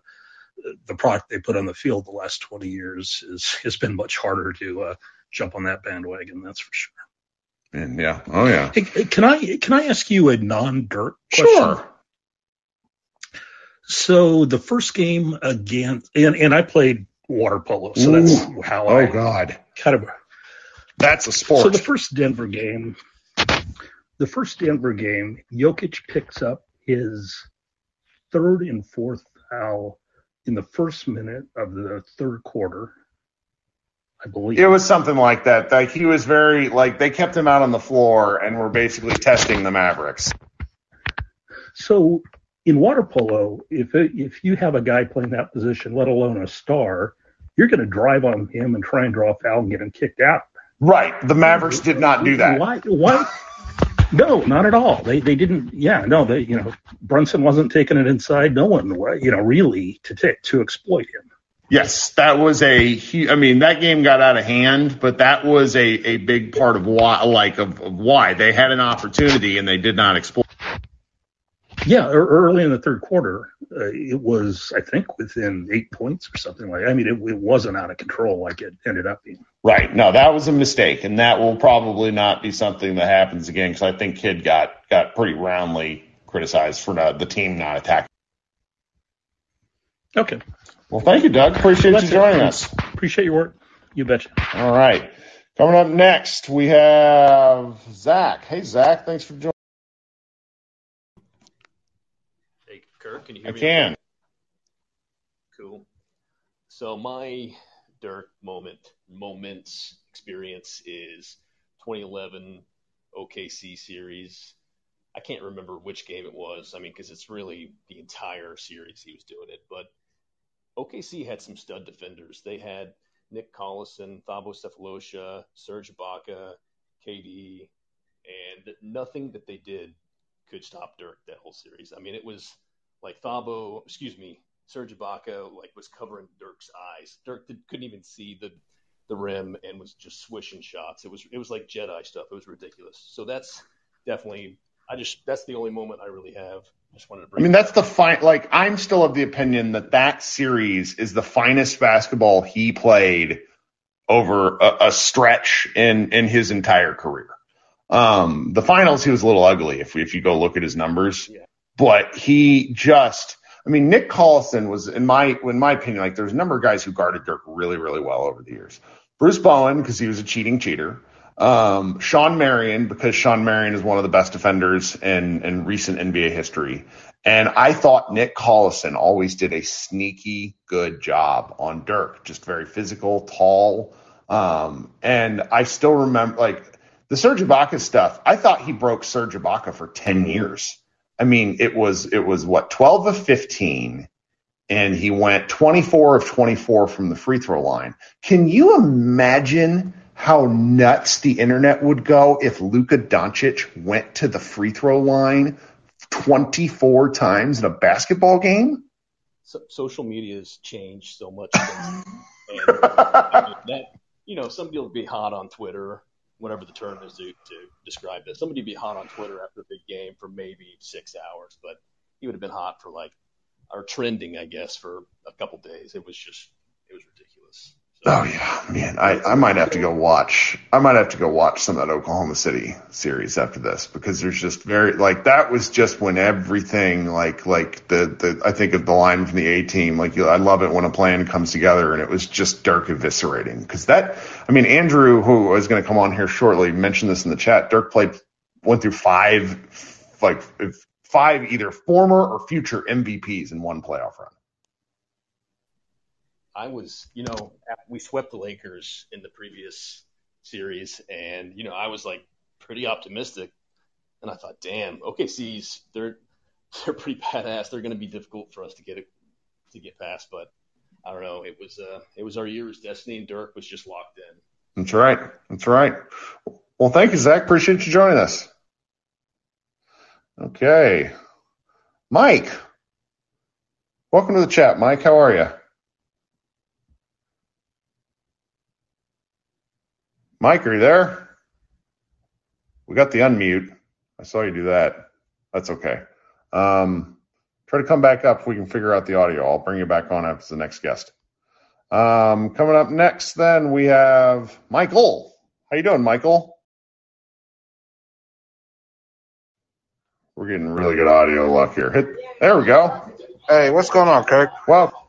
S10: the product they put on the field the last 20 years is has been much harder to uh, jump on that bandwagon. That's for sure.
S1: And yeah, oh yeah,
S10: Hey, can I can I ask you a non-Dirk question?
S1: sure.
S10: So the first game against, and, and I played water polo, so that's how
S1: Oh
S10: I
S1: God,
S10: kind of.
S1: that's a sport.
S10: So the first Denver game, the first Denver game, Jokic picks up his third and fourth foul in the first minute of the third quarter, I believe.
S1: It was something like that. Like he was very like they kept him out on the floor and were basically testing the Mavericks.
S10: So in water polo, if it, if you have a guy playing that position, let alone a star, you're going to drive on him and try and draw a foul and get him kicked out.
S1: Right. The Mavericks did not do that.
S10: Why? Why? No, not at all. They they didn't. Yeah, no. They you know Brunson wasn't taking it inside. No one you know really to take to exploit him.
S1: Yes, that was a. I mean, that game got out of hand, but that was a, a big part of why, like of, of why they had an opportunity and they did not exploit.
S10: Yeah, early in the third quarter, uh, it was I think within eight points or something like. I mean, it, it wasn't out of control like it ended up being.
S1: Right. No, that was a mistake, and that will probably not be something that happens again because I think Kidd got got pretty roundly criticized for not, the team not attacking.
S10: Okay.
S1: Well, thank you, Doug. Appreciate you joining
S10: it.
S1: us.
S10: Appreciate your work. You betcha.
S1: All right. Coming up next, we have Zach. Hey, Zach. Thanks for joining.
S11: Hey, Kirk, can you hear
S1: I
S11: me?
S1: can.
S11: Cool. So my Dirk moment, moments experience is 2011 OKC series. I can't remember which game it was. I mean, because it's really the entire series he was doing it. But OKC had some stud defenders. They had Nick Collison, Thabo Sefolosha, Serge Ibaka, KD, and nothing that they did could stop Dirk that whole series. I mean, it was like Thabo, excuse me, Serge Ibaka like was covering Dirk's eyes. Dirk did, couldn't even see the the rim and was just swishing shots. It was it was like Jedi stuff. It was ridiculous. So that's definitely I just that's the only moment I really have. I just wanted to bring.
S1: I mean, that's the fine. Like, I'm still of the opinion that that series is the finest basketball he played over a, a stretch in in his entire career. Um, the finals, he was a little ugly if if you go look at his numbers,
S11: Yeah.
S1: But he just. I mean, Nick Collison was, in my in my opinion, like there's a number of guys who guarded Dirk really, really well over the years. Bruce Bowen because he was a cheating cheater. Um, Shawn Marion because Shawn Marion is one of the best defenders in in recent NBA history. And I thought Nick Collison always did a sneaky good job on Dirk, just very physical, tall. Um, and I still remember like the Serge Ibaka stuff. I thought he broke Serge Ibaka for 10 years. I mean, it was, it was what, 12 of 15 and he went 24 of 24 from the free throw line. Can you imagine how nuts the internet would go if Luka Doncic went to the free throw line 24 times in a basketball game?
S11: so, social media has changed so much. since- and I mean, that you know, somebody will be hot on Twitter, whatever the term is to, to describe this. Somebody be hot on Twitter after a big game for maybe six hours, but he would have been hot for like, or trending, I guess, for a couple days. It was just, it was ridiculous. So,
S1: Oh yeah, man. I, I might have to go watch. I might have to go watch some of that Oklahoma City series after this because there's just very like that was just when everything like like the the I think of the line from the A team like I love it when a plan comes together and it was just Dirk eviscerating because that I mean Andrew who is going to come on here shortly mentioned this in the chat. Dirk played went through five like five either former or future MVPs in one playoff run.
S11: I was, you know, we swept the Lakers in the previous series, and you know, I was like pretty optimistic, and I thought, damn, OKC's they're they're pretty badass. They're going to be difficult for us to get it to get past, but I don't know. It was uh, it was our year's destiny, and Dirk was just locked in.
S1: That's right. That's right. Well, thank you, Zach. Appreciate you joining us. Okay. Mike. Welcome to the chat, Mike. How are you? Mike, are you there? We got the unmute. I saw you do that. That's okay. Um, try to come back up if we can figure out the audio. I'll bring you back on as the next guest. Um, coming up next, then we have Michael. How you doing, Michael? We're getting really good audio luck here. Hit, there we go.
S12: Hey, what's going on, Kirk?
S1: Well,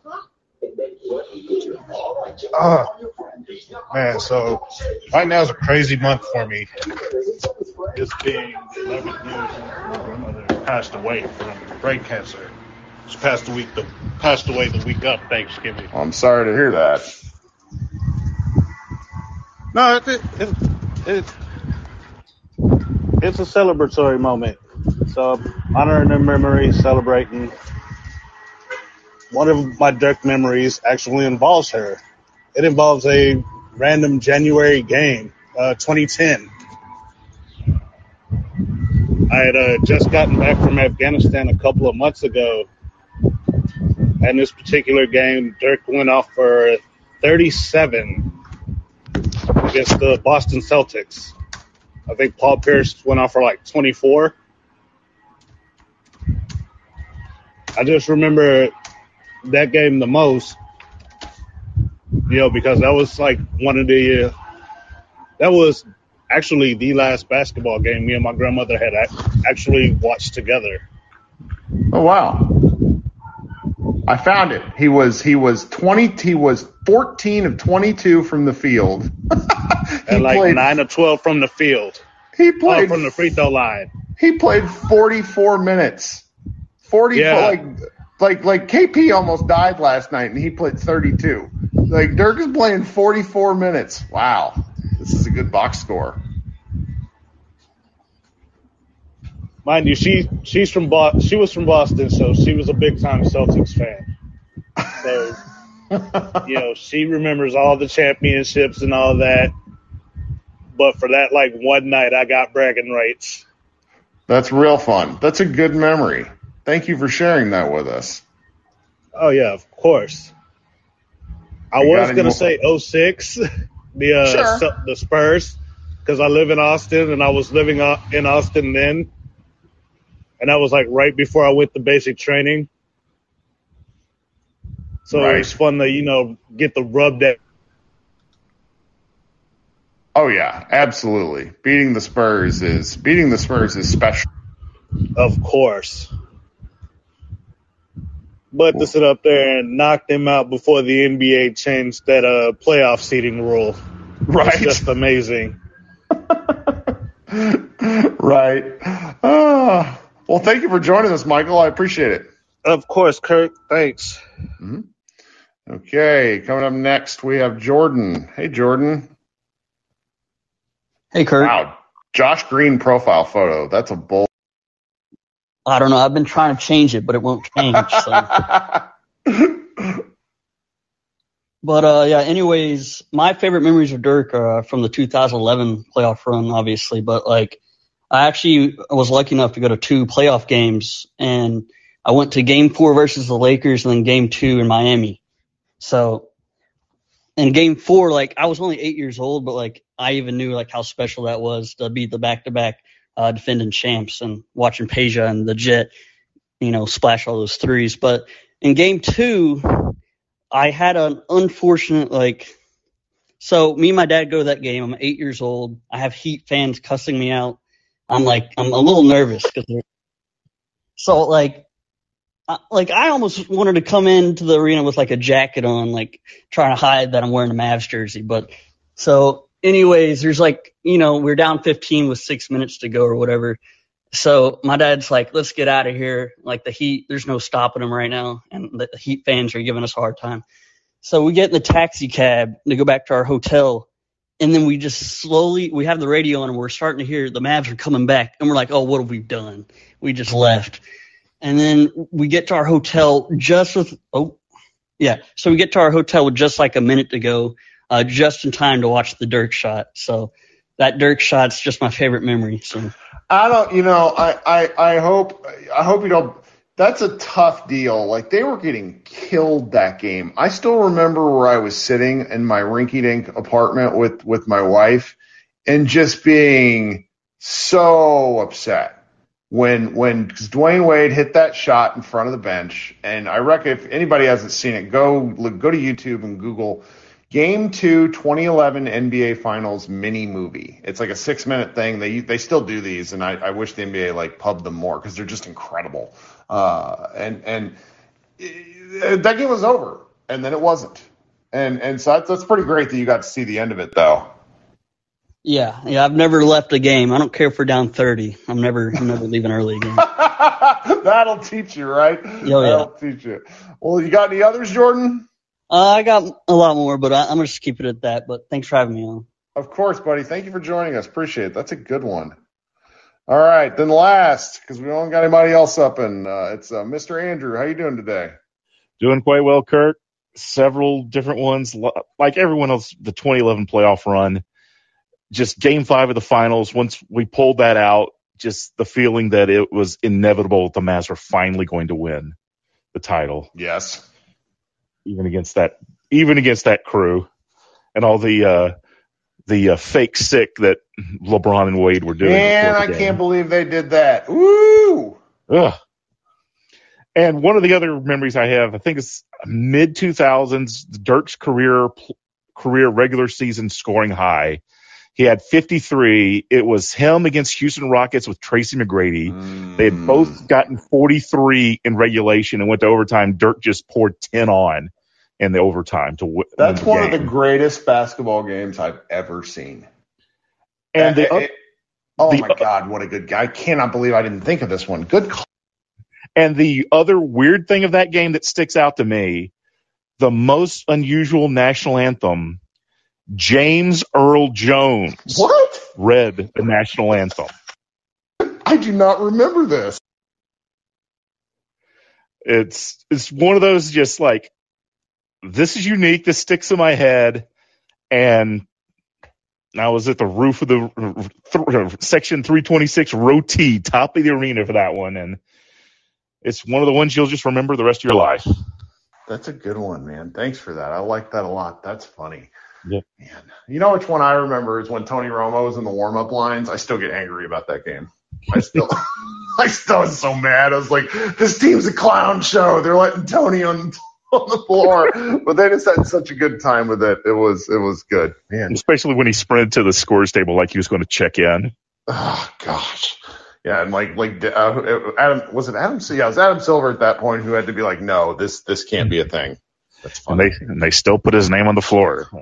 S12: Uh, man, so right now is a crazy month for me. It's being 11 years since my grandmother passed away from brain cancer. She passed the week, the passed away the week of Thanksgiving.
S1: I'm sorry to hear that.
S12: No, it's it, it, it, it's a celebratory moment. So honoring her memory, celebrating. One of my Dirk memories actually involves her. It involves a random January game, uh, 2010. I had uh, just gotten back from Afghanistan a couple of months ago. And this particular game, Dirk went off for 37 against the Boston Celtics. I think Paul Pierce went off for like 24. I just remember that game the most, you know, because that was like one of the, uh, that was actually the last basketball game me and my grandmother had ac- actually watched together.
S1: Oh wow. I found it. He was he was twenty. He was fourteen of twenty two from the field.
S12: And like
S1: played-
S12: nine or twelve from the field.
S1: He
S12: Oh,
S1: played
S12: from the free throw line.
S1: He played forty four minutes. Forty
S12: Yeah.
S1: like like like KP almost died last night, and he played thirty two. Like Dirk is playing forty four minutes. Wow, this is a good box score.
S12: Mind you, she she's from Boston. She was from Boston, so she was a big time Celtics fan. So you know, she remembers all the championships and all that. But for that like one night, I got bragging rights.
S1: That's real fun. That's a good memory. Thank you for sharing that with us.
S12: Oh yeah, of course. I
S1: You
S12: was gonna
S1: more-
S12: say 06, the uh,
S1: Sure.
S12: Cel- the Spurs, because I live in Austin and I was living in Austin then, and that was like right before I went to basic training. So
S1: Right.
S12: it was fun to you know get the rub that.
S1: Oh yeah, absolutely. Beating the Spurs is beating the Spurs is special.
S12: Of course. But to sit up there and knock them out before the NBA changed that uh, playoff seating rule,
S1: Right.
S12: It's just amazing.
S1: right. Ah. well, thank you for joining us, Michael. I appreciate it.
S12: Of course, Kurt. Thanks.
S1: Mhm. Okay, coming up next, we have Jordan. Hey, Jordan.
S13: Hey, Kurt.
S1: Wow, Josh Green profile photo. That's a bull.
S13: I don't know. I've been trying to change it, but it won't change. So. but uh, yeah. Anyways, my favorite memories of Dirk are from the 2011 playoff run, obviously. But like, I actually was lucky enough to go to two playoff games, and I went to Game Four versus the Lakers, and then Game Two in Miami. So, in Game Four, like I was only eight years old, but like I even knew like how special that was to beat the back-to-back uh, defending champs and watching Peja and the Jet, you know, splash all those threes. But in game two, I had an unfortunate, like, so me and my dad go to that game. I'm eight years old. I have Heat fans cussing me out. I'm like, I'm a little nervous because so like, like I almost wanted to come into the arena with like a jacket on, like trying to hide that I'm wearing a Mavs jersey. But so anyways, there's like, you know, we're down 15 with six minutes to go or whatever. So my dad's like, let's get out of here. Like the Heat, there's no stopping them right now. And the Heat fans are giving us a hard time. So we get in the taxi cab to go back to our hotel. And then we just slowly, we have the radio on and we're starting to hear the Mavs are coming back. And we're like, oh, what have we done? We just left. And then we get to our hotel just with, oh, yeah. So we get to our hotel with just like a minute to go, uh, just in time to watch the Dirk shot. So that Dirk shot's just my favorite memory. So
S1: I don't, you know, I, I, I hope, I hope you don't. That's a tough deal. Like they were getting killed that game. I still remember where I was sitting in my rinky-dink apartment with with my wife, and just being so upset when when because Dwyane Wade hit that shot in front of the bench. And I reckon if anybody hasn't seen it, go look, go to YouTube and Google Game two, 2011 NBA Finals mini movie. It's like a six minute thing. They they still do these, and I, I wish the NBA like pub them more because they're just incredible. Uh, and and uh, that game was over, and then it wasn't. And and so that's, that's pretty great that you got to see the end of it, though.
S13: yeah, yeah, I've never left a game. I don't care if we're down 30. I'm never, I'm never leaving early again.
S1: That'll teach you, right?
S13: Oh, yeah.
S1: That'll teach you. Well, you got any others, Jordan?
S13: Uh, I got a lot more, but I, I'm gonna just keep it at that. But thanks for having me on.
S1: Of course, buddy. Thank you for joining us. Appreciate it. That's a good one. All right, then last, because we don't got anybody else up, and uh, it's uh, Mr. Andrew. How you doing today?
S14: Doing quite well, Kurt. Several different ones, like everyone else, the 2011 playoff run. Just game five of the finals. Once we pulled that out, just the feeling that it was inevitable that the Mavs were finally going to win the title,
S1: Yes.
S14: Even against that, even against that crew, and all the uh, the uh, fake sick that LeBron and Wade were doing.
S1: Man, I
S14: game.
S1: can't believe they did that. Woo!
S14: Ugh. And one of the other memories I have, I think it's mid 2000s, Dirk's career career regular season scoring high. He had 53. It was him against Houston Rockets with Tracy McGrady. Mm. They had both gotten 43 in regulation and went to overtime. Dirk just poured 10 on in the overtime to win.
S1: That's one
S14: game.
S1: of the greatest basketball games I've ever seen.
S14: And the, uh,
S1: it, oh
S14: the-
S1: my God, what a good guy! I cannot believe I didn't think of this one. Good call.
S14: And the other weird thing of that game that sticks out to me, the most unusual national anthem, James Earl Jones
S1: What?
S14: read the national anthem.
S1: I do not remember this.
S14: It's it's one of those just like this is unique. This sticks in my head, and I was at the roof of the th- section 326 row T, top of the arena for that one, and it's one of the ones you'll just remember the rest of your life.
S1: That's a good one, man. Thanks for that. I like that a lot. That's funny.
S14: Yeah.
S1: Man, you know which one I remember is when Tony Romo was in the warm up lines. I still get angry about that game. I still, I still was so mad. I was like, this team's a clown show. They're letting Tony on on the floor, but they just had such a good time with it. It was it was good, man.
S14: Especially when he sprinted to the scores table like he was going to check in.
S1: Oh gosh. Yeah, and like like uh, Adam was it Adam? Yeah, it was Adam Silver at that point who had to be like, no, this this can't be a thing. That's
S14: And they and they still put his name on the floor.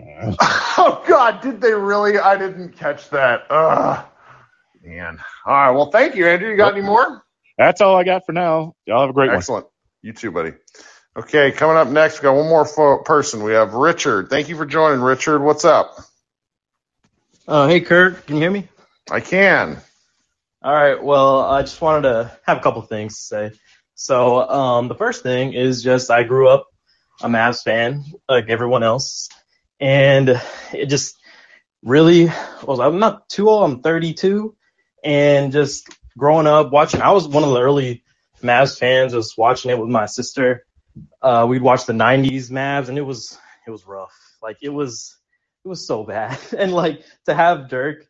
S1: Oh God, did they really? I didn't catch that. Ugh. Man. All right. Well, thank you, Andrew. You got any more?
S14: That's all I got for now. Y'all have a great one.
S1: Excellent. You too, buddy. Okay, coming up next, we got one more fo- person. We have Richard. Thank you for joining, Richard. What's up?
S15: Uh, hey, Kurt, can you hear me?
S1: I can.
S15: All right. Well, I just wanted to have a couple things to say. So, um, the first thing is just I grew up a Mavs fan, like everyone else, and it just really was. I'm not too old. I'm 32, and just growing up watching. I was one of the early Mavs fans. Just watching it with my sister. Uh, we'd watch the '90s Mavs, and it was it was rough. Like it was it was so bad, and like to have Dirk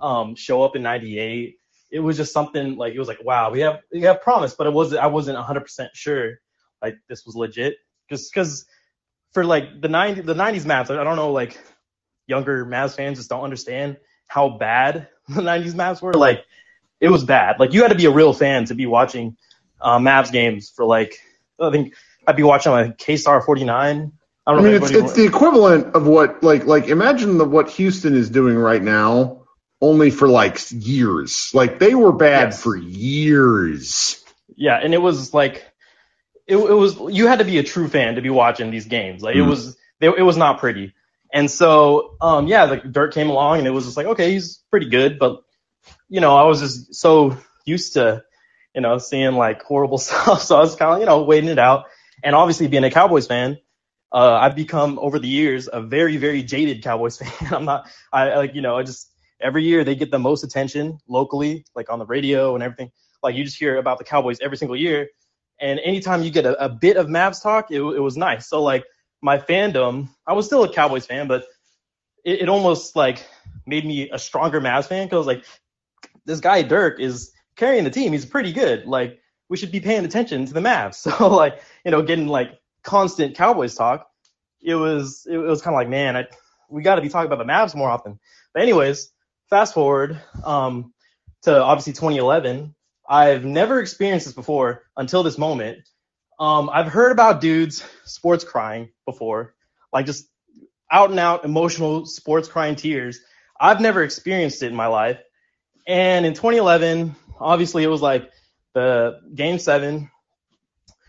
S15: um show up in 98 it was just something like it was like wow we have we have promise. But it wasn't i wasn't 100% sure like this was legit. Just because for like the 90 the 90s Mavs i don't know like younger Mavs fans just don't understand how bad the 90s Mavs were. Like it was bad. Like you had to be a real fan to be watching uh, Mavs games for like i think i'd be watching like k-star 49 i
S1: I
S15: don't know
S1: mean, it's it's the equivalent of what like like imagine the, what Houston is doing right now, only for like years. Like they were bad for years.
S15: Yeah, and it was like it, it was you had to be a true fan to be watching these games. Like it
S1: Mhm.
S15: was they, it was not pretty. And so um yeah, like Dirk came along and it was just like okay, he's pretty good, but you know, I was just so used to you know seeing like horrible stuff, so I was kind of you know waiting it out. And obviously being a Cowboys fan, uh I've become over the years a very very jaded Cowboys fan. I'm not I like you know, I just every year they get the most attention locally, like on the radio and everything. Like you just hear about the Cowboys every single year, and anytime you get a, a bit of Mavs talk, it, it was nice. So like my fandom, I was still a Cowboys fan, but it, it almost like made me a stronger Mavs fan because like this guy Dirk is carrying the team. He's pretty good. Like we should be paying attention to the Mavs. So like you know getting like constant Cowboys talk, it was it, was kind of like man, I, we got to be talking about the Mavs more often. But anyways, fast forward um, to obviously 2011. I've never experienced this before until this moment. Um, I've heard about dudes sports crying before, like just out and out emotional sports crying tears. I've never experienced it in my life. And in 2011, obviously it was like the game seven,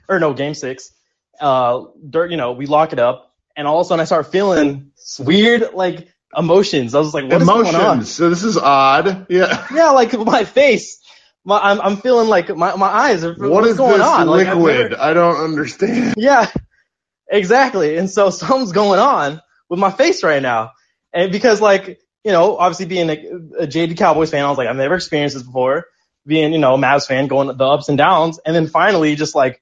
S15: or no, game six. Uh, Dirk, you know, we lock it up, and all of a sudden I start feeling weird like emotions. I was like, what is going on?
S1: Emotions. So this is odd. Yeah.
S15: Yeah, like my face. My, I'm, I'm feeling like my, my eyes are. What's going
S1: this
S15: on? Like,
S1: liquid?
S15: never-
S1: I don't understand.
S15: yeah, exactly. And so something's going on with my face right now. And because like, you know, obviously being a, a jaded Cowboys fan, I was like, I've never experienced this before. Being, you know, a Mavs fan, going the ups and downs, and then finally just like,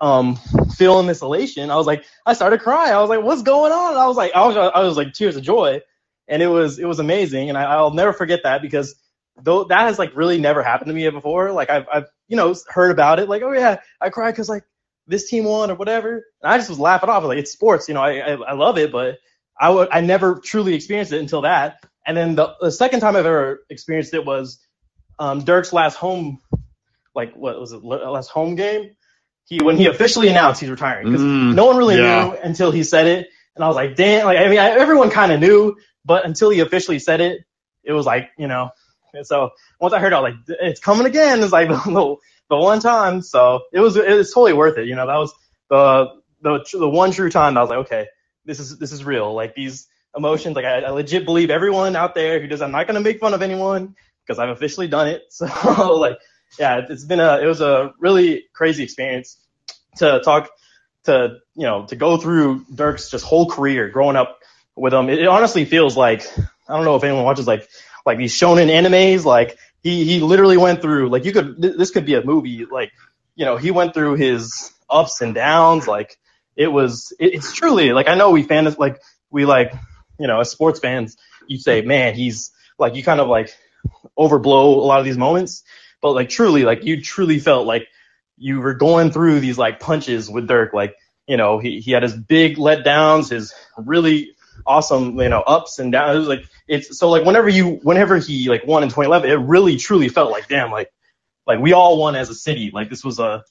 S15: um, feeling this elation. I was like, I started crying. I was like, what's going on? I was like, I was, I was like tears of joy, and it was, it was amazing. And I, I'll never forget that because though that has like really never happened to me before. Like I've, I've, you know, heard about it. Like, oh yeah, I cried because like this team won or whatever. And I just was laughing off. Like it's sports, you know. I I, I love it, but I would I never truly experienced it until that. And then the, the second time I've ever experienced it was um, Dirk's last home, like what was it, last home game? He when he officially announced he's retiring because
S1: Mm,
S15: no one really
S1: yeah.
S15: knew until he said it, and I was like, damn, like I mean, I, everyone kind of knew, but until he officially said it, it was like, you know. And so once I heard, it, I was like, it's coming again. It's like the, the one time, so it was it was totally worth it. You know, that was the the the one true time. I was like, okay, this is this is real. Like these emotions, like I, I legit believe everyone out there who does. I'm not gonna make fun of anyone because I've officially done it. So like, yeah, it's been a it was a really crazy experience to talk to you know to go through Dirk's just whole career growing up with him. It, it honestly feels like I don't know if anyone watches like like these shonen animes. Like he he literally went through like you could th- this could be a movie. Like you know he went through his ups and downs. Like it was it, it's truly like I know we fans like we like you know as sports fans you say man he's like you kind of like overblow a lot of these moments, but like truly like you truly felt like you were going through these like punches with Dirk. Like, you know, he, he had his big letdowns, his really awesome, you know, ups and downs. It was like, it's so like whenever you, whenever he like won in 2011, it really truly felt like, damn, like, like we all won as a city. Like this was a,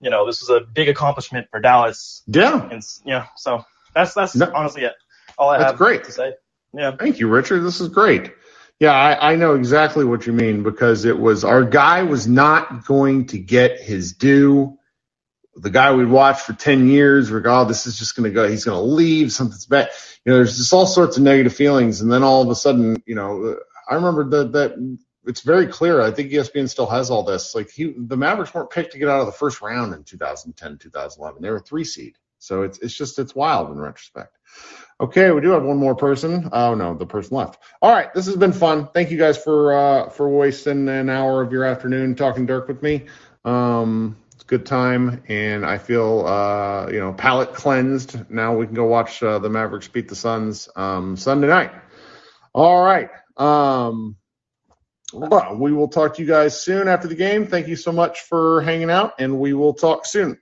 S15: you know, this was a big accomplishment for Dallas.
S1: Yeah.
S15: And yeah, so that's, that's honestly it. All I
S1: That's
S15: have
S1: great.
S15: to say. Yeah.
S1: Thank you, Richard. This is great. Yeah, I, I know exactly what you mean because it was our guy was not going to get his due. The guy we'd watched for 10 years, we're regard, this is just going to go, he's going to leave, something's bad. You know, there's just all sorts of negative feelings. And then all of a sudden, you know, I remember that, that it's very clear. I think ESPN still has all this. Like he, the Mavericks weren't picked to get out of the first round in 2010, 2011. They were a three seed. So it's, it's just, it's wild in retrospect. Okay, we do have one more person. Oh no, the person left. All right, this has been fun. Thank you guys for uh, for wasting an hour of your afternoon talking Dirk with me. Um, it's a good time, and I feel uh, you know palate cleansed. Now we can go watch uh, the Mavericks beat the Suns um, Sunday night. All right. Um, well, we will talk to you guys soon after the game. Thank you so much for hanging out, and we will talk soon.